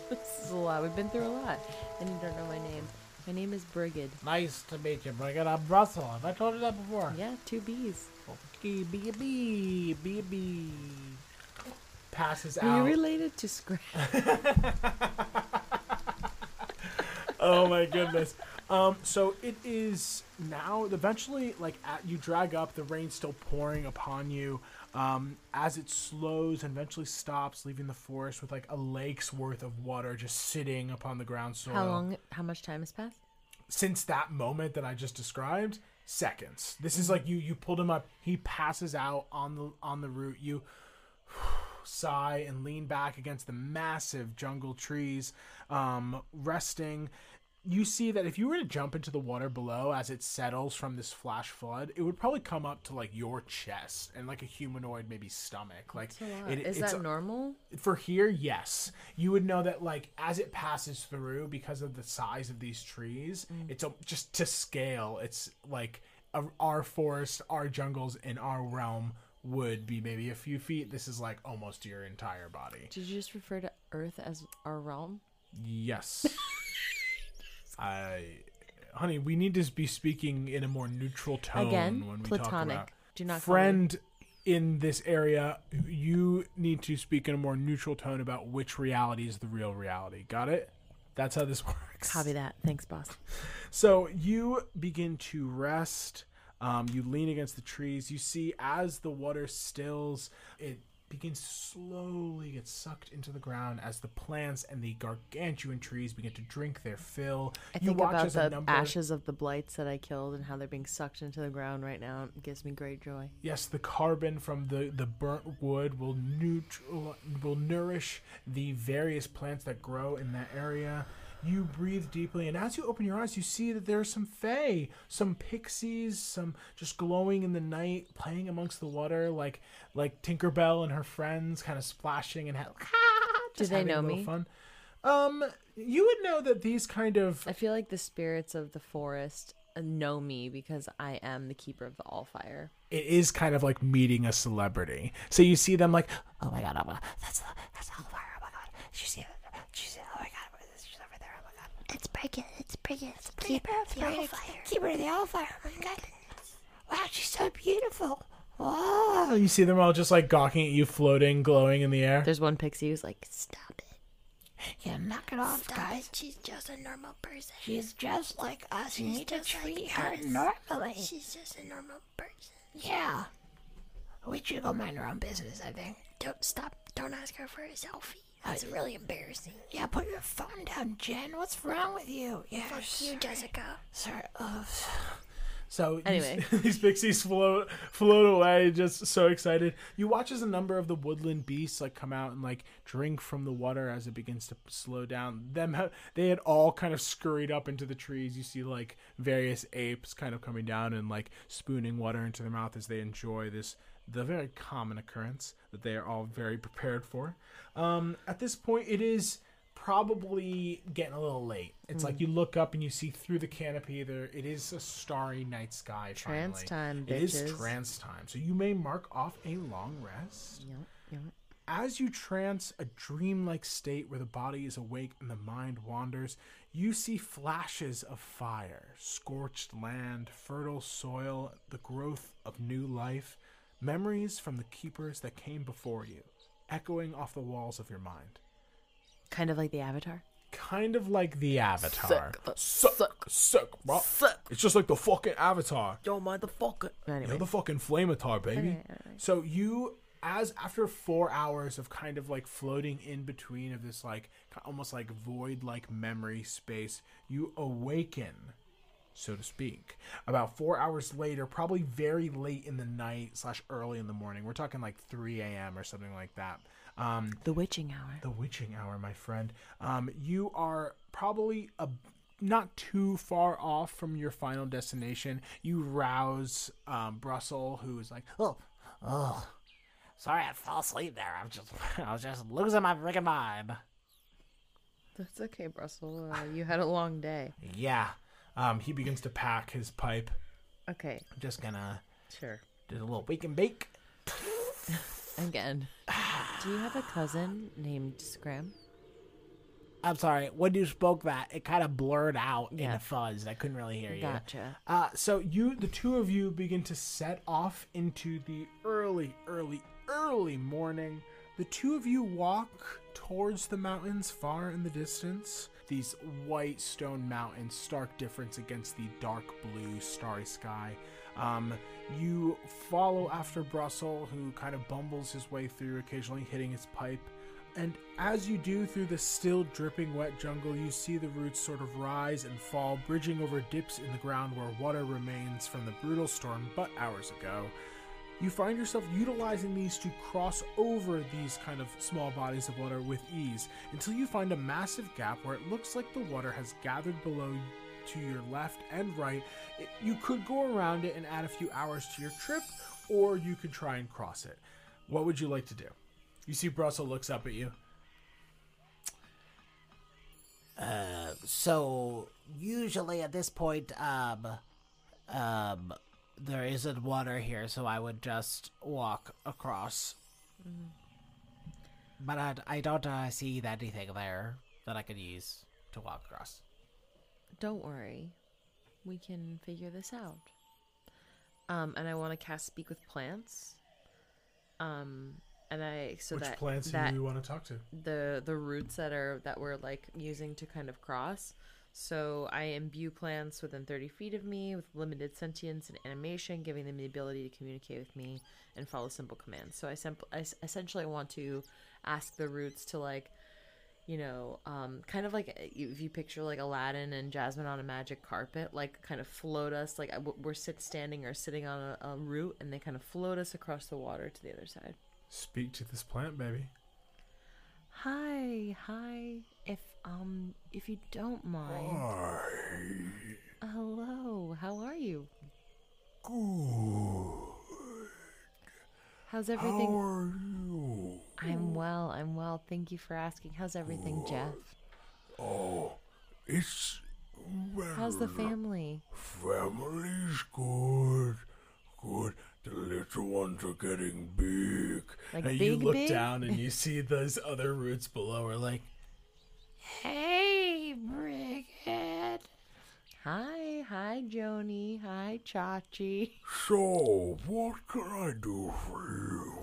[SPEAKER 2] This is a lot. We've been through a lot. And you don't know my name. My name is Brigid.
[SPEAKER 3] Nice to meet you, Brigid. I'm Russell. Have I told you that before?
[SPEAKER 2] Yeah, two B's.
[SPEAKER 3] Okay, B B B B.
[SPEAKER 1] Passes
[SPEAKER 2] out.
[SPEAKER 1] Are
[SPEAKER 2] you related to Scratch?
[SPEAKER 1] oh my goodness. Um, so it is now. Eventually, like at, you drag up, the rain's still pouring upon you. Um, as it slows and eventually stops, leaving the forest with like a lake's worth of water just sitting upon the ground soil.
[SPEAKER 2] How long? How much time has passed?
[SPEAKER 1] Since that moment that I just described, seconds. This is like you you pulled him up. He passes out on the on the route. You sigh and lean back against the massive jungle trees, um, resting you see that if you were to jump into the water below as it settles from this flash flood, it would probably come up to like your chest and like a humanoid maybe stomach. Like
[SPEAKER 2] it, is that normal?
[SPEAKER 1] For here, yes. You would know that like as it passes through because of the size of these trees, mm. it's a, just to scale. It's like a, our forest, our jungles in our realm would be maybe a few feet. This is like almost your entire body.
[SPEAKER 2] Did you just refer to Earth as our realm?
[SPEAKER 1] Yes. I, honey, we need to be speaking in a more neutral tone Again, when we platonic. talk about Do not friend in this area. You need to speak in a more neutral tone about which reality is the real reality. Got it? That's how this works.
[SPEAKER 2] Copy that. Thanks, boss.
[SPEAKER 1] So you begin to rest. Um, you lean against the trees. You see as the water stills, it begins to slowly get sucked into the ground as the plants and the gargantuan trees begin to drink their fill.
[SPEAKER 2] I you think about the number... ashes of the blights that I killed and how they're being sucked into the ground right now. It gives me great joy.
[SPEAKER 1] Yes, the carbon from the, the burnt wood will neutral will nourish the various plants that grow in that area you breathe deeply, and as you open your eyes, you see that there are some fae, some pixies, some just glowing in the night, playing amongst the water, like like Tinkerbell and her friends, kind of splashing and ha- just Do they know me? Fun. Um, you would know that these kind of
[SPEAKER 2] I feel like the spirits of the forest know me because I am the keeper of the Allfire.
[SPEAKER 1] It is kind of like meeting a celebrity. So you see them like, oh my god, oh my god that's the, that's Allfire. Oh my god, did you
[SPEAKER 2] see it? Brigitte, it's Brigitte. It's Brigitte, keeper of the Allfire. Keeper of
[SPEAKER 3] the Allfire. Oh my Wow, she's so beautiful.
[SPEAKER 1] Oh, You see them all just like gawking at you, floating, glowing in the air.
[SPEAKER 2] There's one pixie who's like, stop it.
[SPEAKER 3] Yeah, knock it off, Stop guys. It. She's
[SPEAKER 2] just a normal person.
[SPEAKER 3] She's just like us. you need to treat like her us. normally.
[SPEAKER 2] She's just a normal person.
[SPEAKER 3] Yeah. We should go mind our own business, I think.
[SPEAKER 2] Don't stop. Don't ask her for a selfie. That was really embarrassing.
[SPEAKER 3] Yeah, put your phone down, Jen. What's wrong with you? Yeah,
[SPEAKER 2] Fuck sorry. you, Jessica. Sorry. Oh, so anyway,
[SPEAKER 1] these pixies float float away, just so excited. You watch as a number of the woodland beasts like come out and like drink from the water as it begins to slow down. Them they had all kind of scurried up into the trees. You see like various apes kind of coming down and like spooning water into their mouth as they enjoy this the very common occurrence that they are all very prepared for. Um, at this point, it is probably getting a little late. It's mm. like hmm. you look up and you see through the canopy. There, it is a starry night sky.
[SPEAKER 2] Trance finally. time. bitches.
[SPEAKER 1] trance time. So you may mark off a long rest. Yep, yep. As you trance a dreamlike state where the body is awake and the mind wanders, you see flashes of fire, scorched land, fertile soil, the growth of new life memories from the keepers that came before you, echoing off the walls of your mind.
[SPEAKER 2] Kind of like the Avatar?
[SPEAKER 1] Kind of like the Avatar. Suck, suck, suck, bro. suck. It's just like the fucking Avatar.
[SPEAKER 3] Yo,
[SPEAKER 1] motherfucker. Anyway. You're the fucking Flamatar, baby. Okay, So you, as after four hours of kind of like floating in between of this like almost like void like memory space, you awaken so to speak. About four hours later, probably very late in the night slash early in the morning. We're talking like 3 a.m. or something like that.
[SPEAKER 2] Um, the witching hour.
[SPEAKER 1] The witching hour, my friend. Um, you are probably a, not too far off from your final destination. You rouse um, Brussel, who is like, oh, oh,
[SPEAKER 3] sorry, I fell asleep there. I'm just, I was just losing my freaking vibe.
[SPEAKER 2] That's okay, Brussel. Uh, you had a long day.
[SPEAKER 1] yeah. Um, he begins to pack his pipe.
[SPEAKER 2] Okay.
[SPEAKER 1] I'm just gonna
[SPEAKER 2] sure
[SPEAKER 3] do a little wake and bake.
[SPEAKER 2] Again. do you have a cousin named Scram?
[SPEAKER 3] I'm sorry. When you spoke that, it kind of blurred out yeah. in a fuzz. I couldn't really hear you.
[SPEAKER 2] Gotcha.
[SPEAKER 1] Uh, so you, the two of you, begin to set off into the early, early, early morning. The two of you walk towards the mountains far in the distance these white stone mountains, stark difference against the dark blue starry sky. Um, you follow after Brussel, who kind of bumbles his way through, occasionally hitting his pipe. And as you do through the still dripping wet jungle, you see the roots sort of rise and fall, bridging over dips in the ground where water remains from the brutal storm but hours ago you find yourself utilizing these to cross over these kind of small bodies of water with ease until you find a massive gap where it looks like the water has gathered below to your left and right. It, you could go around it and add a few hours to your trip, or you could try and cross it. What would you like to do? You see, Brussels looks up at you.
[SPEAKER 3] Uh, so usually at this point, um, um, there isn't water here, so I would just walk across. Mm. But I'd, I, i do not uh, see anything there that I could use to walk across.
[SPEAKER 2] Don't worry, we can figure this out. Um, and I want to cast Speak with Plants. Um, and I so Which that
[SPEAKER 1] plants that do you want to talk to?
[SPEAKER 2] The the roots that are that we're like using to kind of cross. So I imbue plants within 30 feet of me with limited sentience and animation, giving them the ability to communicate with me and follow simple commands. So I, sem- essentially want to ask the roots to like, you know, um, kind of like uh, if you picture like Aladdin and Jasmine on a magic carpet, like kind of float us, like uh, we're sit standing or sitting on a, a root, and they kind of float us across the water to the other side.
[SPEAKER 1] Speak to this plant, baby.
[SPEAKER 2] Hi, hi. If um, if you don't mind. Hi. Hello, how are you? Good. How's everything? How are you? I'm well, I'm well. Thank you for asking. How's everything, Good. Oh. Jeff?
[SPEAKER 4] Oh, it's
[SPEAKER 2] well, How's the family?
[SPEAKER 4] Family's good. Good. The little ones are getting
[SPEAKER 1] big. Like
[SPEAKER 4] and
[SPEAKER 1] big, you look big? down and you see those other roots below are like
[SPEAKER 2] Hey, Bridget. Hi, hi, Joni. Hi, Chachi.
[SPEAKER 4] So, what can I do for you?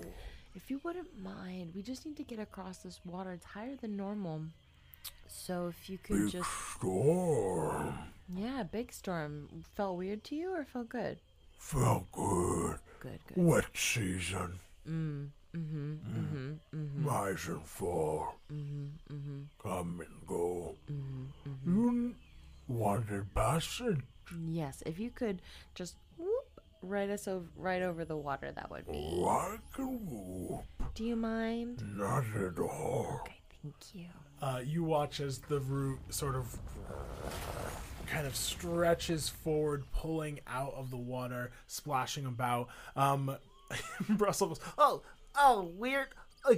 [SPEAKER 2] If you wouldn't mind, we just need to get across this water. It's higher than normal. So if you could Big just.
[SPEAKER 4] storm.
[SPEAKER 2] Yeah, big storm. Felt weird to you or felt good?
[SPEAKER 4] Felt good. Good, good. Wet season. Mm. Mm-hmm, mm. hmm mm hmm Rise and fall. Mm-hmm, mm-hmm. Come and go. Mm-hmm, mm-hmm. You wanted passage.
[SPEAKER 2] Yes, if you could just whoop right us over, right over the water, that would be. Oh, I can whoop. Do you mind?
[SPEAKER 4] Not at all. Okay, thank
[SPEAKER 1] you. Uh, you watch as the root sort of kind of stretches forward, pulling out of the water, splashing about. Um, Brussels, oh, oh, weird.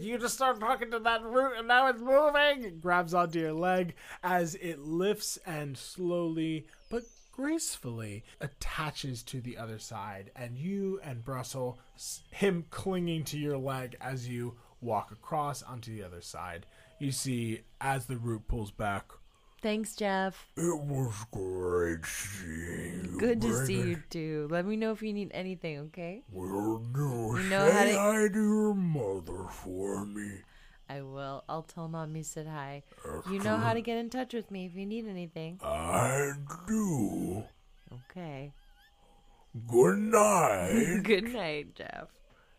[SPEAKER 1] You just start talking to that root and now it's moving! It grabs onto your leg as it lifts and slowly but gracefully attaches to the other side, and you and Brussel, him clinging to your leg as you walk across onto the other side. You see, as the root pulls back,
[SPEAKER 2] Thanks, Jeff.
[SPEAKER 4] It was great seeing
[SPEAKER 2] you. Good to see you too. Let me know if you need anything, okay?
[SPEAKER 4] Will
[SPEAKER 2] do. You know Say to...
[SPEAKER 4] hi to your mother for me.
[SPEAKER 2] I will. I'll tell mom you said hi. After you know how to get in touch with me if you need anything.
[SPEAKER 4] I do.
[SPEAKER 2] Okay.
[SPEAKER 4] Good night.
[SPEAKER 2] Good night, Jeff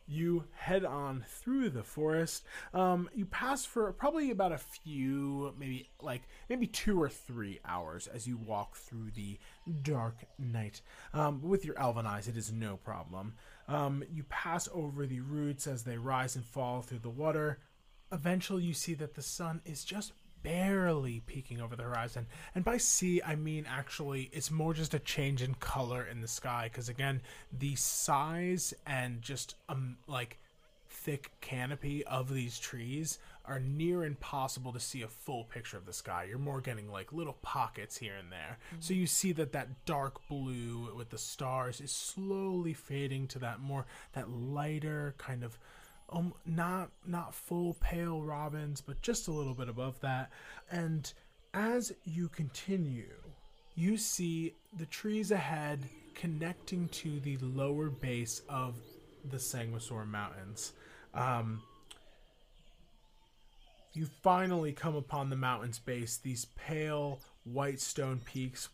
[SPEAKER 1] you head on through the forest. Um, you pass for probably about a few, maybe like maybe two or three hours as you walk through the dark night. Um, with your elven eyes, it is no problem. Um, you pass over the roots as they rise and fall through the water. Eventually, you see that the sun is just barely peeking over the horizon. And by see, I mean actually, it's more just a change in color in the sky. Because again, the size and just um like thick canopy of these trees are near impossible to see a full picture of the sky. You're more getting like little pockets here and there. Mm-hmm. So you see that that dark blue with the stars is slowly fading to that more that lighter kind of um, not not full pale robins, but just a little bit above that. And as you continue, you see the trees ahead connecting to the lower base of the Sanguisor Mountains. Um, you finally come upon the mountain's base, these pale white stone peaks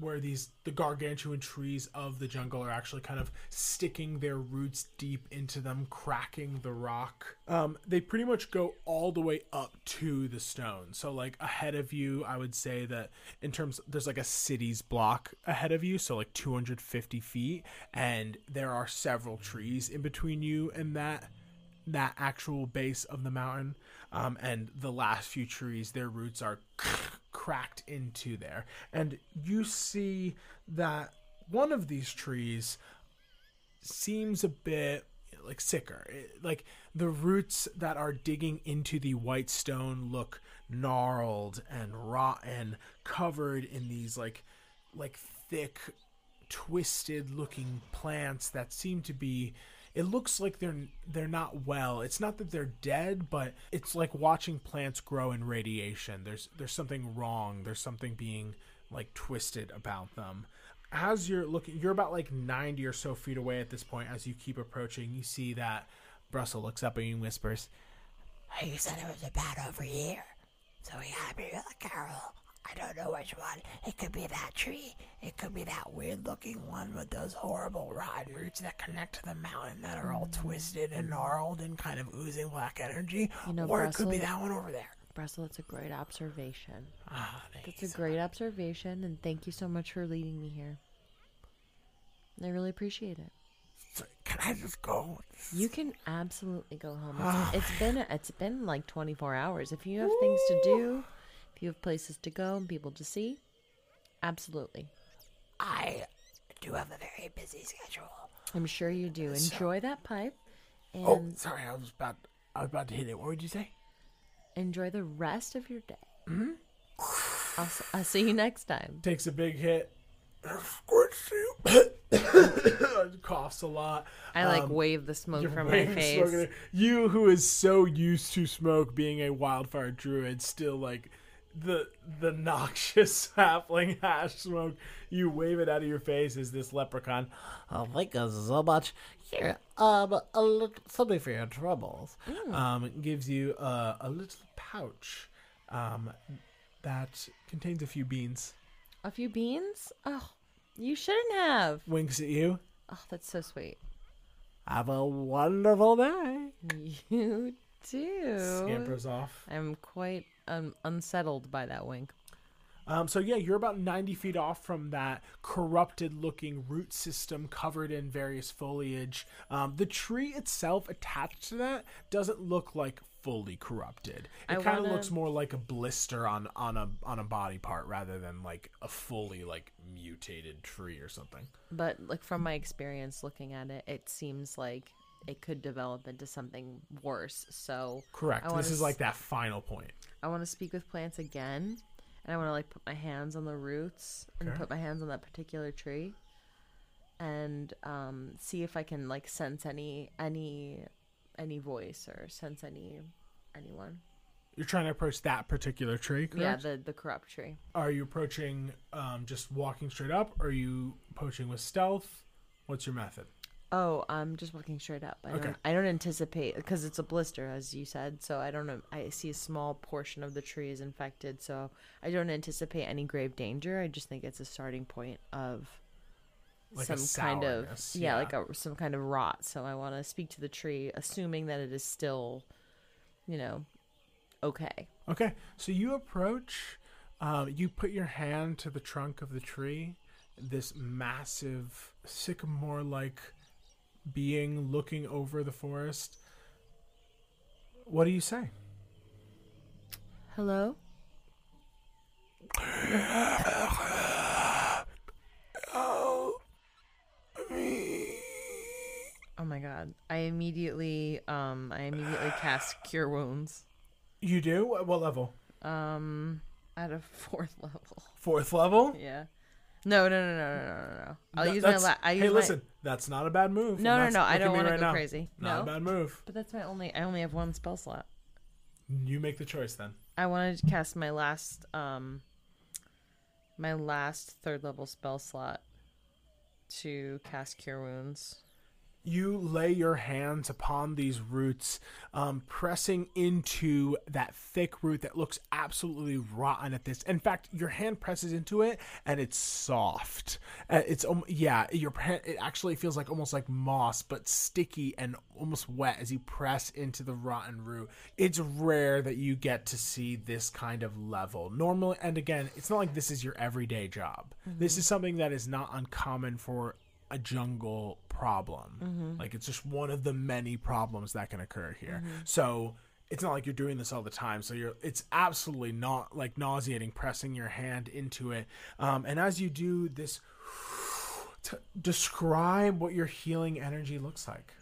[SPEAKER 1] where these the gargantuan trees of the jungle are actually kind of sticking their roots deep into them cracking the rock um, they pretty much go all the way up to the stone so like ahead of you i would say that in terms there's like a city's block ahead of you so like 250 feet and there are several trees in between you and that that actual base of the mountain um, and the last few trees their roots are cracked into there. And you see that one of these trees seems a bit like sicker. It, like the roots that are digging into the white stone look gnarled and rotten, covered in these like like thick twisted looking plants that seem to be it looks like they're they're not well. It's not that they're dead, but it's like watching plants grow in radiation. There's there's something wrong. There's something being like twisted about them. As you're looking, you're about like 90 or so feet away at this point. As you keep approaching, you see that Brussel looks up and whispers,
[SPEAKER 3] "He said it was a bat over here, so we had me with really I don't know which one. It could be that tree. It could be that weird looking one with those horrible rod roots that connect to the mountain that are all twisted and gnarled and kind of oozing black energy. You know, or Brussels, it could be that one over there.
[SPEAKER 2] Bressel, that's a great observation. Ah, thank that's you a so great much. observation, and thank you so much for leading me here. I really appreciate it.
[SPEAKER 3] can I just
[SPEAKER 2] go? You can absolutely go home. It's, Oh, it's been it's been like 24 hours. If you have things to do, if you have places to go and people to see, absolutely.
[SPEAKER 3] I do have a very busy schedule.
[SPEAKER 2] I'm sure you do. So- Enjoy that pipe.
[SPEAKER 3] Oh, and Oh, sorry, I was about I was about to hit it. What would you say?
[SPEAKER 2] enjoy the rest of your day. Mm-hmm. I'll, I'll see you next time.
[SPEAKER 1] Takes a big hit. Squirts you. Coughs a lot.
[SPEAKER 2] I like um, wave the smoke from my face.
[SPEAKER 1] You who is so used to smoke being a wildfire druid still like the the noxious sapling hash smoke. You wave it out of your face as this leprechaun.
[SPEAKER 3] Oh, thank you so much. Here, um, a little something for your troubles.
[SPEAKER 1] Mm. Um, gives you a, uh, a little pouch, um, that contains a few beans.
[SPEAKER 2] A few beans? Oh, you shouldn't have.
[SPEAKER 1] Winks at you.
[SPEAKER 2] Oh, that's so sweet.
[SPEAKER 3] Have a wonderful day.
[SPEAKER 2] You too. Scampers off. I'm quite un- unsettled by that wink.
[SPEAKER 1] Um, so yeah, you're about 90 feet off from that corrupted-looking root system covered in various foliage. Um, the tree itself attached to that doesn't look like fully corrupted. It kind of looks more like a blister on on a on a body part rather than like a fully like mutated tree or something.
[SPEAKER 2] But like from my experience looking at it, it seems like it could develop into something worse. So
[SPEAKER 1] correct. This is s- like that final point.
[SPEAKER 2] I want to speak with plants again, and I want to like put my hands on the roots and put my hands on that particular tree, and um, see if I can like sense any any any voice or sense any anyone.
[SPEAKER 1] You're trying to approach that particular tree, correct?
[SPEAKER 2] Yeah, the, the corrupt tree.
[SPEAKER 1] Are you approaching um, just walking straight up? Are you approaching with stealth? What's your method?
[SPEAKER 2] Oh, I'm just walking straight up. I, okay. don't, I don't anticipate because it's a blister, as you said. So I don't know. I see a small portion of the tree is infected. So I don't anticipate any grave danger. I just think it's a starting point of like some kind of yeah, yeah. like a, some kind of rot. So I want to speak to the tree, assuming that it is still, you know, okay.
[SPEAKER 1] Okay. So you approach. Uh, you put your hand to the trunk of the tree. This massive sycamore-like being looking over the forest. What do you say?
[SPEAKER 2] Hello? Oh my god. I immediately um I immediately cast cure wounds.
[SPEAKER 1] You do? At what level?
[SPEAKER 2] Um at a fourth level.
[SPEAKER 1] Fourth level?
[SPEAKER 2] Yeah. No, no, no, no, no, no, no. I'll no, use
[SPEAKER 1] my. La- I use hey, my... listen, that's not a bad move.
[SPEAKER 2] No, no, no. I don't want to right go now. crazy.
[SPEAKER 1] Not
[SPEAKER 2] no?
[SPEAKER 1] a bad move.
[SPEAKER 2] But that's my only. I only have one spell slot.
[SPEAKER 1] You make the choice then.
[SPEAKER 2] I wanted to cast my last, um, my last third level spell slot to cast Cure Wounds
[SPEAKER 1] you lay your hands upon these roots, um, pressing into that thick root that looks absolutely rotten at this. In fact, your hand presses into it and it's soft. Uh, it's um, yeah, your it actually feels like almost like moss, but sticky and almost wet as you press into the rotten root. It's rare that you get to see this kind of level. Normally, and again, it's not like this is your everyday job. Mm-hmm. This is something that is not uncommon for a jungle problem. Mm-hmm. Like it's just one of the many problems that can occur here. Mm-hmm. So it's not like you're doing this all the time. So you're it's absolutely not like nauseating pressing your hand into it. Um, and as you do this, describe what your healing energy looks like.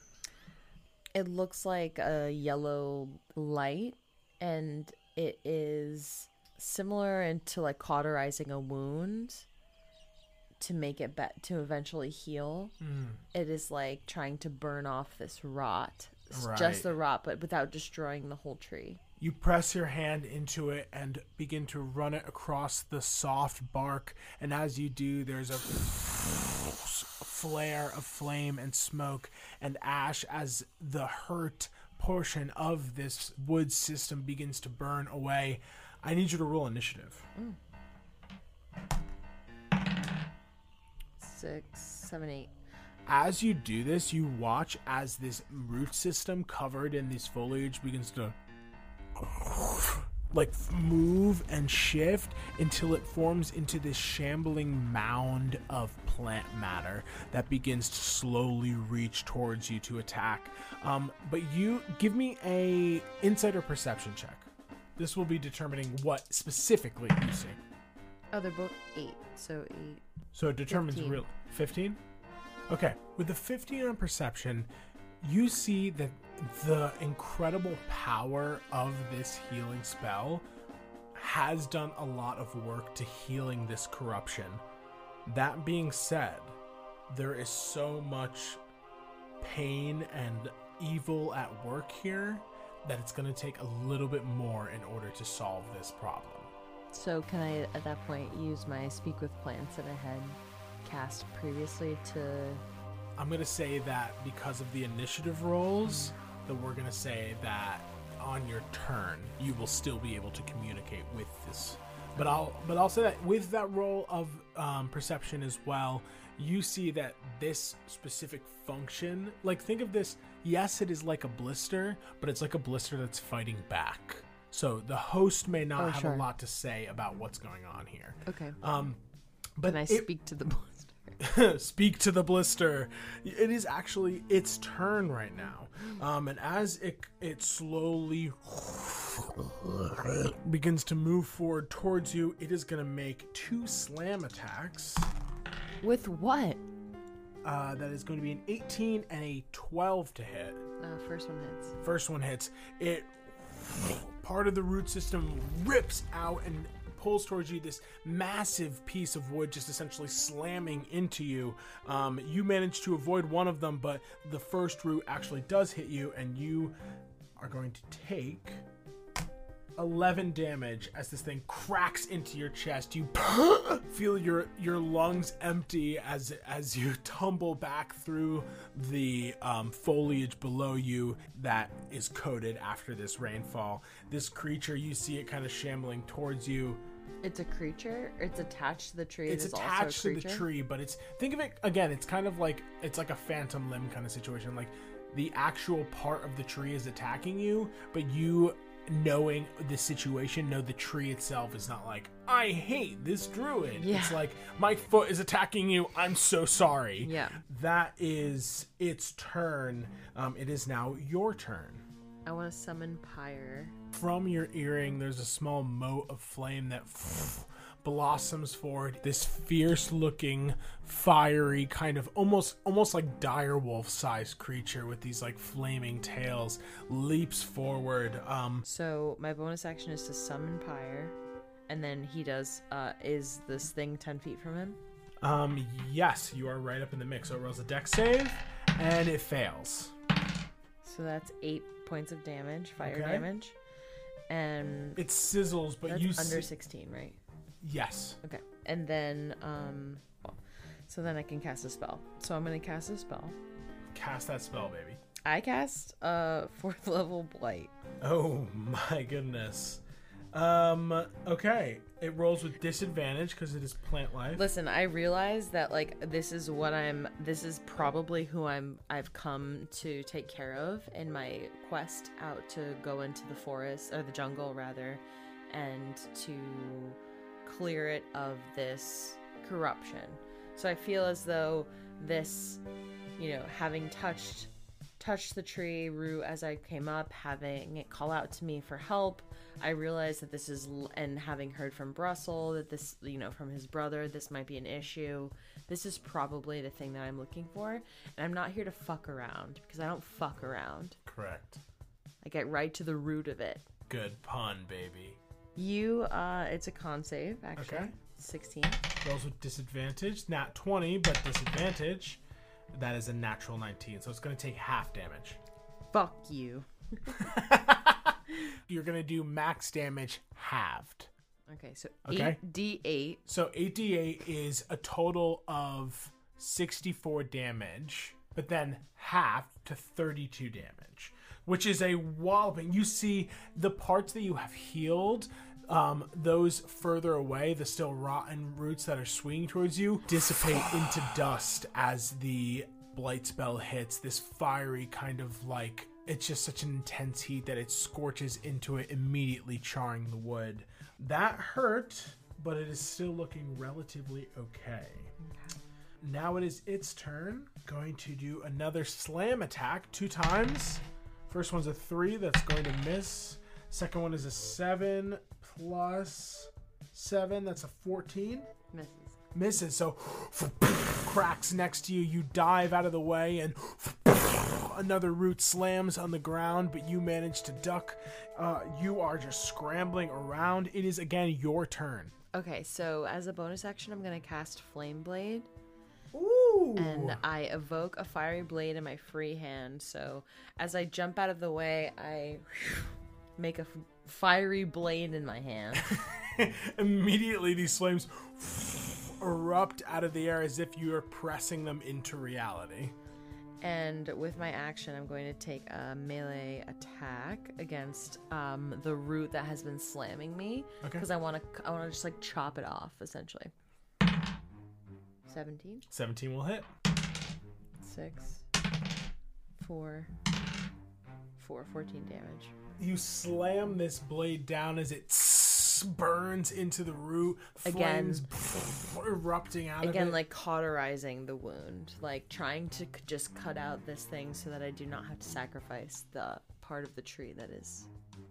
[SPEAKER 2] It looks like a yellow light, and it is similar into like cauterizing a wound to make it bet to eventually heal mm. it is like trying to burn off this rot right. just the rot but without destroying the whole tree
[SPEAKER 1] you press your hand into it and begin to run it across the soft bark and as you do there's a flare of flame and smoke and ash as the hurt portion of this wood system begins to burn away i need you to roll initiative mm.
[SPEAKER 2] six, seven, eight.
[SPEAKER 1] As you do this, you watch as this root system covered in this foliage begins to like move and shift until it forms into this shambling mound of plant matter that begins to slowly reach towards you to attack. Um, but you give me a insider perception check. This will be determining what specifically you see.
[SPEAKER 2] Oh, they're both eight. So eight.
[SPEAKER 1] So it determines 15. real 15? Okay. With the 15 on perception, you see that the incredible power of this healing spell has done a lot of work to healing this corruption. That being said, there is so much pain and evil at work here that it's going to take a little bit more in order to solve this problem.
[SPEAKER 2] So can I, at that point, use my Speak with Plants that I had cast previously to?
[SPEAKER 1] I'm gonna say that because of the initiative rolls, hmm. that we're gonna say that on your turn you will still be able to communicate with this. But I'll but I'll say that with that roll of um, perception as well, you see that this specific function, like think of this. Yes, it is like a blister, but it's like a blister that's fighting back. So the host may not oh, have sure. a lot to say about what's going on here.
[SPEAKER 2] Okay. Um, but Can I it, speak to the blister?
[SPEAKER 1] speak to the blister. It is actually its turn right now, um, and as it it slowly begins to move forward towards you, it is going to make two slam attacks.
[SPEAKER 2] With what?
[SPEAKER 1] Uh, that is going to be an 18 and a 12 to hit.
[SPEAKER 2] Uh, first one hits.
[SPEAKER 1] First one hits. It part of the root system rips out and pulls towards you this massive piece of wood just essentially slamming into you. Um, you manage to avoid one of them, but the first root actually does hit you, and you are going to take 11 damage as this thing cracks into your chest. You feel your your lungs empty as as you tumble back through the um, foliage below you that is coated after this rainfall. This creature, you see it kind of shambling towards you.
[SPEAKER 2] It's a creature. It's attached to the tree.
[SPEAKER 1] It's attached to the tree, but it's think of it again. It's kind of like it's like a phantom limb kind of situation. Like the actual part of the tree is attacking you, but you knowing the situation, no, the tree itself is not like, I hate this druid. Yeah. It's like, my foot is attacking you. I'm so sorry. Yeah. That is its turn. Um, it is now your turn.
[SPEAKER 2] I want to summon Pyre.
[SPEAKER 1] From your earring, there's a small mote of flame that blossoms forward this fierce looking fiery kind of almost almost like dire wolf sized creature with these like flaming tails leaps forward um
[SPEAKER 2] so my bonus action is to summon pyre and then he does uh is this thing 10 feet from him
[SPEAKER 1] um yes you are right up in the mix so it rolls a dex save and it fails
[SPEAKER 2] so that's eight points of damage fire okay. damage and
[SPEAKER 1] it sizzles but you
[SPEAKER 2] under 16 right
[SPEAKER 1] Yes.
[SPEAKER 2] Okay. And then, um, so then I can cast a spell. So I'm going to cast a spell.
[SPEAKER 1] Cast that spell, baby.
[SPEAKER 2] I cast uh, a fourth level blight.
[SPEAKER 1] Oh my goodness. Um, okay. It rolls with disadvantage because it is plant life.
[SPEAKER 2] Listen, I realize that like this is what I'm this is probably who I'm I've come to take care of in my quest out to go into the forest or the jungle rather and to clear it of this corruption. So I feel as though this, you know, having touched touched the tree root as I came up, having it call out to me for help, I realized that this is and having heard from Brussels that this, you know, from his brother, this might be an issue. This is probably the thing that I'm looking for, and I'm not here to fuck around because I don't fuck around.
[SPEAKER 1] Correct.
[SPEAKER 2] I get right to the root of it.
[SPEAKER 1] Good pun, baby.
[SPEAKER 2] You, uh, it's a con save, actually. Okay. 16.
[SPEAKER 1] Rolls with disadvantage. nat 20, but disadvantage. That is a natural 19, so it's going to take half damage.
[SPEAKER 2] Fuck you.
[SPEAKER 1] You're going to do max damage halved.
[SPEAKER 2] Okay, so okay. 8d8.
[SPEAKER 1] So 8d8 is a total of 64 damage, but then half to 32 damage, which is a walloping. You see the parts that you have healed um, those further away, the still rotten roots that are swinging towards you, dissipate into dust as the blight spell hits. This fiery kind of like it's just such an intense heat that it scorches into it, immediately charring the wood. That hurt, but it is still looking relatively okay. Now it is its turn. Going to do another slam attack two times. First one's a three, that's going to miss. Second one is a seven, plus seven. That's a 14. Misses. Misses. So cracks next to you. You dive out of the way and another root slams on the ground, but you manage to duck. Uh, you are just scrambling around. It is again your turn.
[SPEAKER 2] Okay, so as a bonus action, I'm going to cast Flame Blade. Ooh. And I evoke a fiery blade in my free hand. So as I jump out of the way, I make a fiery blade in my hand.
[SPEAKER 1] Immediately, these flames erupt out of the air as if you are pressing them into reality.
[SPEAKER 2] And with my action, I'm going to take a melee attack against um, the root that has been slamming me because okay. I want to. I want to just like chop it off, essentially. Seventeen.
[SPEAKER 1] Seventeen will hit.
[SPEAKER 2] Six, four, for 14 damage.
[SPEAKER 1] You slam this blade down as it burns into the root,
[SPEAKER 2] flames
[SPEAKER 1] again,
[SPEAKER 2] erupting out again, like cauterizing the wound, like trying to just cut out this thing so that I do not have to sacrifice the part of the tree that is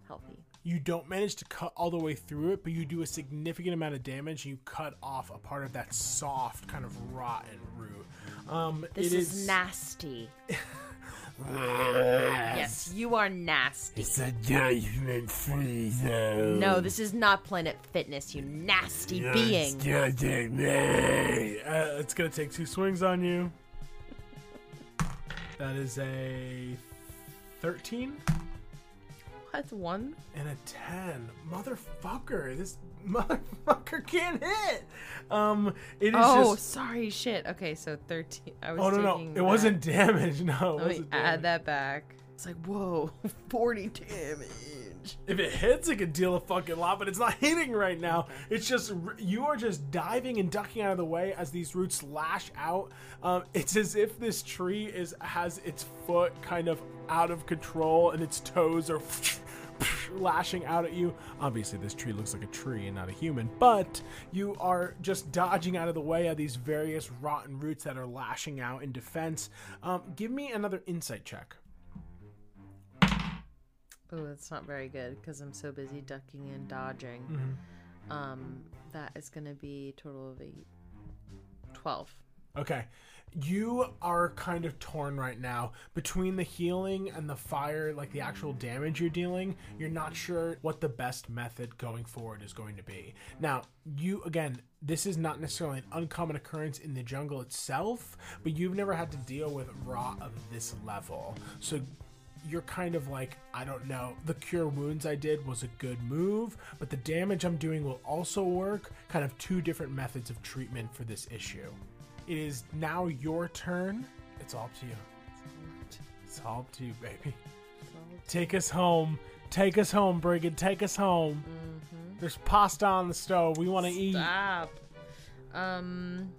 [SPEAKER 2] healthy.
[SPEAKER 1] You don't manage to cut all the way through it, but you do a significant amount of damage. And you cut off a part of that soft, kind of rotten root.
[SPEAKER 2] Um, this is nasty. Yes, you are nasty. It's a judgment free zone. No, this is not Planet Fitness, you nasty You're being. judging me.
[SPEAKER 1] Uh, it's gonna take two swings on you. That is a thirteen
[SPEAKER 2] That's one.
[SPEAKER 1] and a ten. Motherfucker, this motherfucker can't hit. Um, it is.
[SPEAKER 2] Oh, just... sorry, shit. Okay, so thirteen. I was. Oh
[SPEAKER 1] no, no, it that. wasn't damage. No, Let
[SPEAKER 2] me add that back. It's like whoa, forty damage.
[SPEAKER 1] If it hits, it could deal a fucking lot, but it's not hitting right now. It's just you are just diving and ducking out of the way as these roots lash out. Um, it's as if this tree is has its foot kind of out of control and its toes are lashing out at you. Obviously, this tree looks like a tree and not a human, but you are just dodging out of the way of these various rotten roots that are lashing out in defense. Um, give me another insight check.
[SPEAKER 2] Oh, that's not very good because I'm so busy ducking and dodging. Mm-hmm. Um, that is going to be total of 12.
[SPEAKER 1] Okay you are kind of torn right now between the healing and the fire, like the actual damage you're dealing. You're not sure what the best method going forward is going to be. Now, you again, this is not necessarily an uncommon occurrence in the jungle itself, but you've never had to deal with raw of this level. So you're kind of like, I don't know, the cure wounds I did was a good move, but the damage I'm doing will also work. Kind of two different methods of treatment for this issue. It is now your turn. It's all up to you. It's all up to you, baby. Take us home. Take us home, Brigid. Take us home. Mm-hmm. There's pasta on the stove. We want to eat. Stop. Um,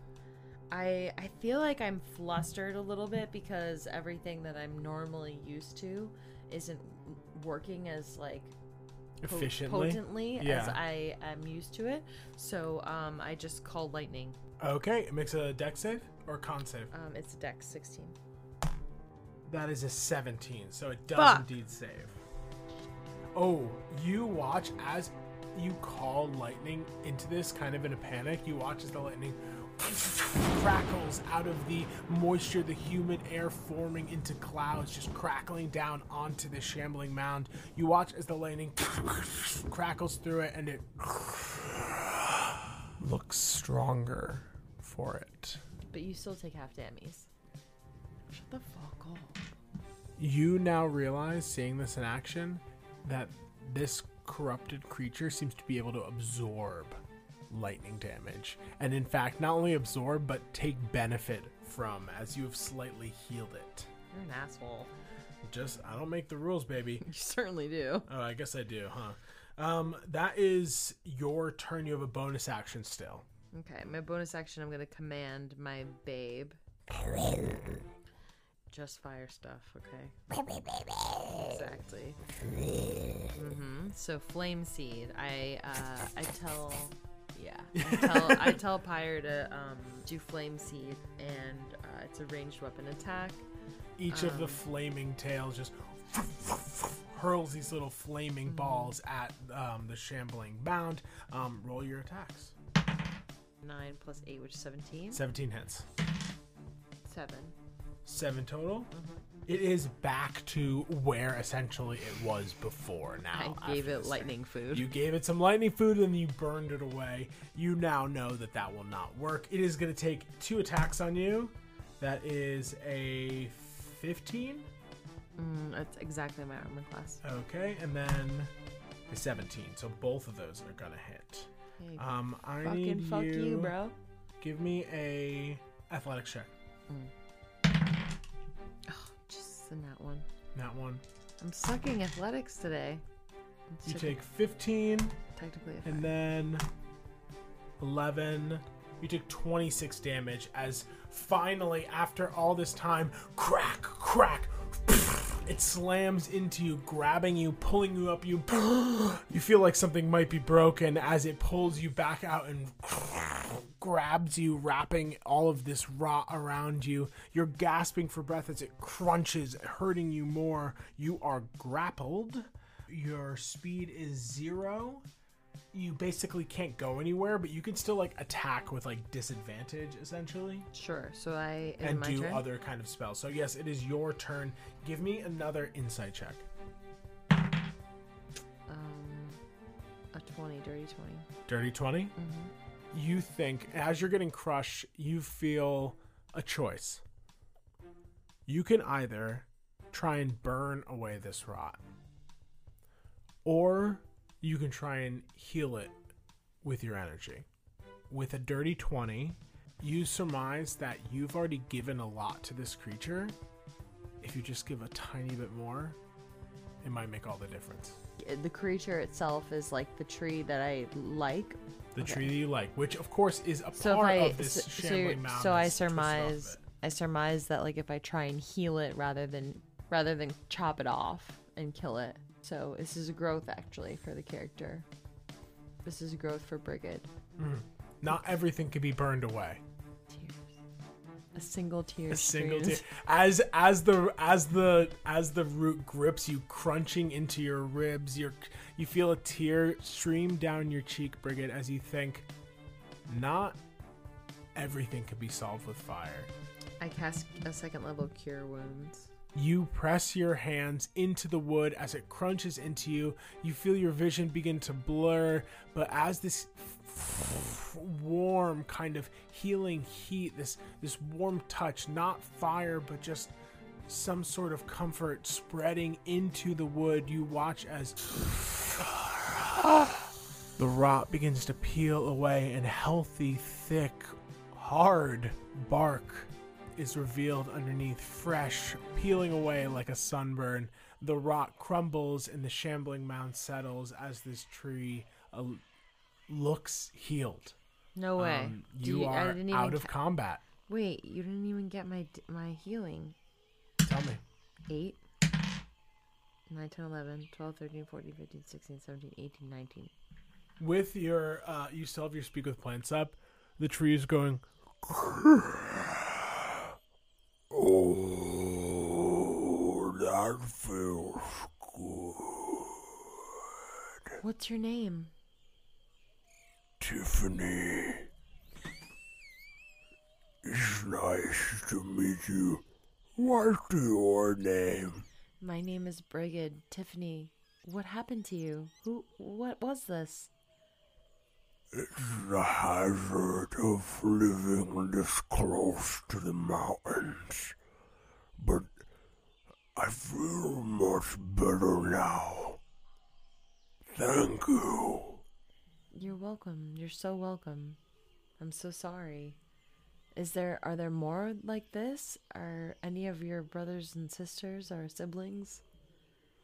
[SPEAKER 2] I I feel like I'm flustered a little bit because everything that I'm normally used to isn't working as like efficiently potently yeah. as I am used to it. So um, I just call lightning.
[SPEAKER 1] Okay, it makes a dex save or con save.
[SPEAKER 2] Um, it's a dex sixteen.
[SPEAKER 1] That is a seventeen, so it does Fuck. indeed save. Oh, you watch as you call lightning into this kind of in a panic. You watch as the lightning crackles out of the moisture, the humid air forming into clouds, just crackling down onto the shambling mound. You watch as the lightning crackles through it and it looks stronger for it.
[SPEAKER 2] But you still take half damage. Shut the
[SPEAKER 1] fuck up. You now realize, seeing this in action, that this corrupted creature seems to be able to absorb lightning damage, and in fact, not only absorb but take benefit from as you have slightly healed it.
[SPEAKER 2] You're an asshole.
[SPEAKER 1] Just, I don't make the rules, baby.
[SPEAKER 2] You certainly do.
[SPEAKER 1] Oh, I guess I do, huh? Um, that is your turn. You have a bonus action still.
[SPEAKER 2] Okay, my bonus action, I'm gonna command my babe. Just fire stuff, okay? exactly. Mm-hmm. So flame seed. I uh, I tell yeah. I tell, I tell Pyre to um, do Flame Seed, and uh, it's a ranged weapon attack.
[SPEAKER 1] Each um, of the um, flaming tails just hurls these little flaming mm-hmm. balls at um, the shambling mound. Um, roll your attacks.
[SPEAKER 2] 9 plus 8, which is 17.
[SPEAKER 1] 17 hits. 7. Seven total. It is back to where essentially it was before now.
[SPEAKER 2] I gave it lightning food.
[SPEAKER 1] You gave it some lightning food and you burned it away. You now know that that will not work. It is going to take two attacks on you. That is a 15.
[SPEAKER 2] Mm, that's exactly my armor class.
[SPEAKER 1] Okay, and then the 17. So both of those are going to hit. Hey, Um, I Fucking need fuck you, bro. Give me a athletics check. Mm
[SPEAKER 2] in that one.
[SPEAKER 1] That one.
[SPEAKER 2] I'm sucking athletics today.
[SPEAKER 1] You take 15. Technically, and then 11. You took 26 damage as finally, after all this time, crack, crack, it slams into you, grabbing you, pulling you up. You you feel like something might be broken as it pulls you back out and grabs you, wrapping all of this rot around you. You're gasping for breath as it crunches, hurting you more. You are grappled. Your speed is zero you basically can't go anywhere, but you can still like attack with like disadvantage essentially.
[SPEAKER 2] Sure. So I
[SPEAKER 1] and do turn? other kind of spells. So yes, it is your turn. Give me another insight check.
[SPEAKER 2] Um,
[SPEAKER 1] a twenty, dirty twenty. Dirty 20 mm-hmm. You think as you're getting crushed, you feel a choice. You can either try and burn away this rot, or you can try and heal it with your energy. With a dirty 20, you surmise that you've already given a lot to this creature. If you just give a tiny bit more, it might make all the difference.
[SPEAKER 2] The creature itself is like the tree that I like.
[SPEAKER 1] The okay. tree that you like, which of course is a
[SPEAKER 2] so
[SPEAKER 1] part I, of this
[SPEAKER 2] so, shambling so, mountain. So I surmise, I surmise that like if I try and heal it rather than rather than chop it off and kill it, so this is a growth actually for the character. This is a growth for Brigid. Mm.
[SPEAKER 1] Not everything can be burned away.
[SPEAKER 2] Tears. A single tear. A single
[SPEAKER 1] tear. As as the as the as the root grips you, crunching into your ribs, your you feel a tear stream down your cheek, Brigid, as you think, not everything can be solved with fire.
[SPEAKER 2] I cast a second level cure wounds.
[SPEAKER 1] You press your hands into the wood as it crunches into you. You feel your vision begin to blur, but as this warm kind of healing heat, this this warm touch, not fire but just some sort of comfort spreading into the wood, you watch as the rot begins to peel away and healthy, thick, hard bark is revealed underneath, fresh, peeling away like a sunburn. The rock crumbles and the shambling mound settles as this tree uh, looks healed. No way. Um, you, you, are out of ca- combat.
[SPEAKER 2] Wait, you didn't even get my my healing. Tell me. 8 9 10 11 12 13 14 15 16 17 18 19.
[SPEAKER 1] With your uh you still have your speak with plants up. The tree is going
[SPEAKER 2] that feels good. What's your name?
[SPEAKER 4] Tiffany. It's nice to meet you. What's your name?
[SPEAKER 2] My name is Brigid. Tiffany, what happened to you? Who? What was this?
[SPEAKER 4] It's the hazard of living this close to the mountains but I feel much better now. Thank you.
[SPEAKER 2] You're welcome. You're so welcome. I'm so sorry. Is there are there more like this? Are any of your brothers and sisters or siblings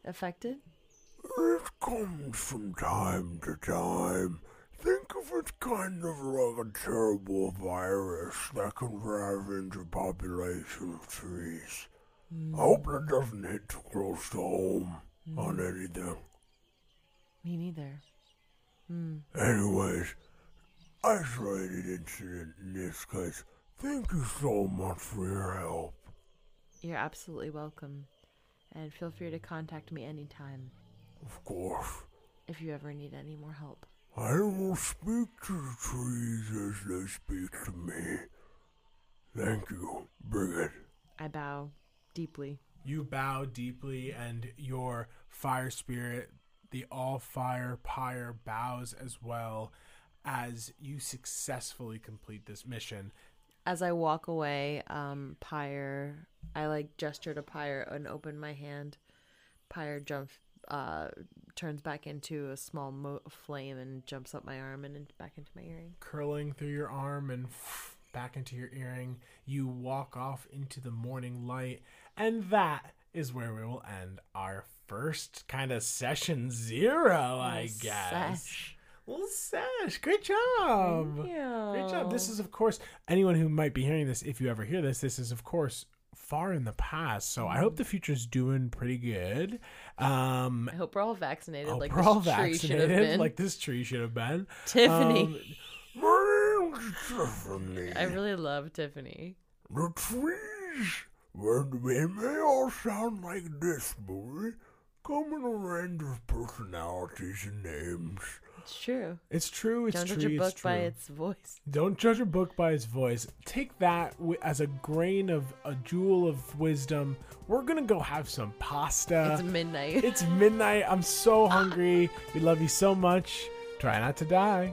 [SPEAKER 2] affected?
[SPEAKER 4] It comes from time to time. Think of it kind of like a terrible virus that can ravage a population of trees. Mm. I hope that doesn't hit too close to home mm. on anything.
[SPEAKER 2] Me neither.
[SPEAKER 4] Mm. Anyways, isolated incident in this case. Thank you so much for your help.
[SPEAKER 2] You're absolutely welcome. And feel free to contact me anytime.
[SPEAKER 4] Of course.
[SPEAKER 2] If you ever need any more help.
[SPEAKER 4] I will speak to the trees as they speak to me. Thank you, Brigid.
[SPEAKER 2] I bow deeply.
[SPEAKER 1] You bow deeply, and your fire spirit, the Allfire pyre, bows as well as you successfully complete this mission.
[SPEAKER 2] As I walk away, um, Pyre, I like gesture to Pyre and open my hand. Pyre jumps, uh, turns back into a small mo- flame and jumps up my arm and back into my earring.
[SPEAKER 1] Curling through your arm and back into your earring. You walk off into the morning light. And that is where we will end our first kind of session zero, I guess. Sesh. Little sesh. Great job. Great job. This is, of course, anyone who might be hearing this, if you ever hear this, this is, of course, far in the past. So I hope mm. the future is doing pretty good.
[SPEAKER 2] Um, I hope we're all vaccinated. Like
[SPEAKER 1] we're all vaccinated. Like this tree should have been. Tiffany. Um,
[SPEAKER 2] Tiffany. I really love Tiffany. The
[SPEAKER 4] trees, when they may all sound like this, boy, come in a range of personalities and names.
[SPEAKER 1] It's true. It's true. It's Don't true. Don't judge a book by its voice. Don't judge a book by its voice. Take that as a grain of a jewel of wisdom. We're gonna go have some pasta. It's midnight. It's midnight. I'm so hungry. we love you so much. Try not to die.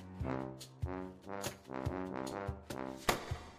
[SPEAKER 1] Thank you.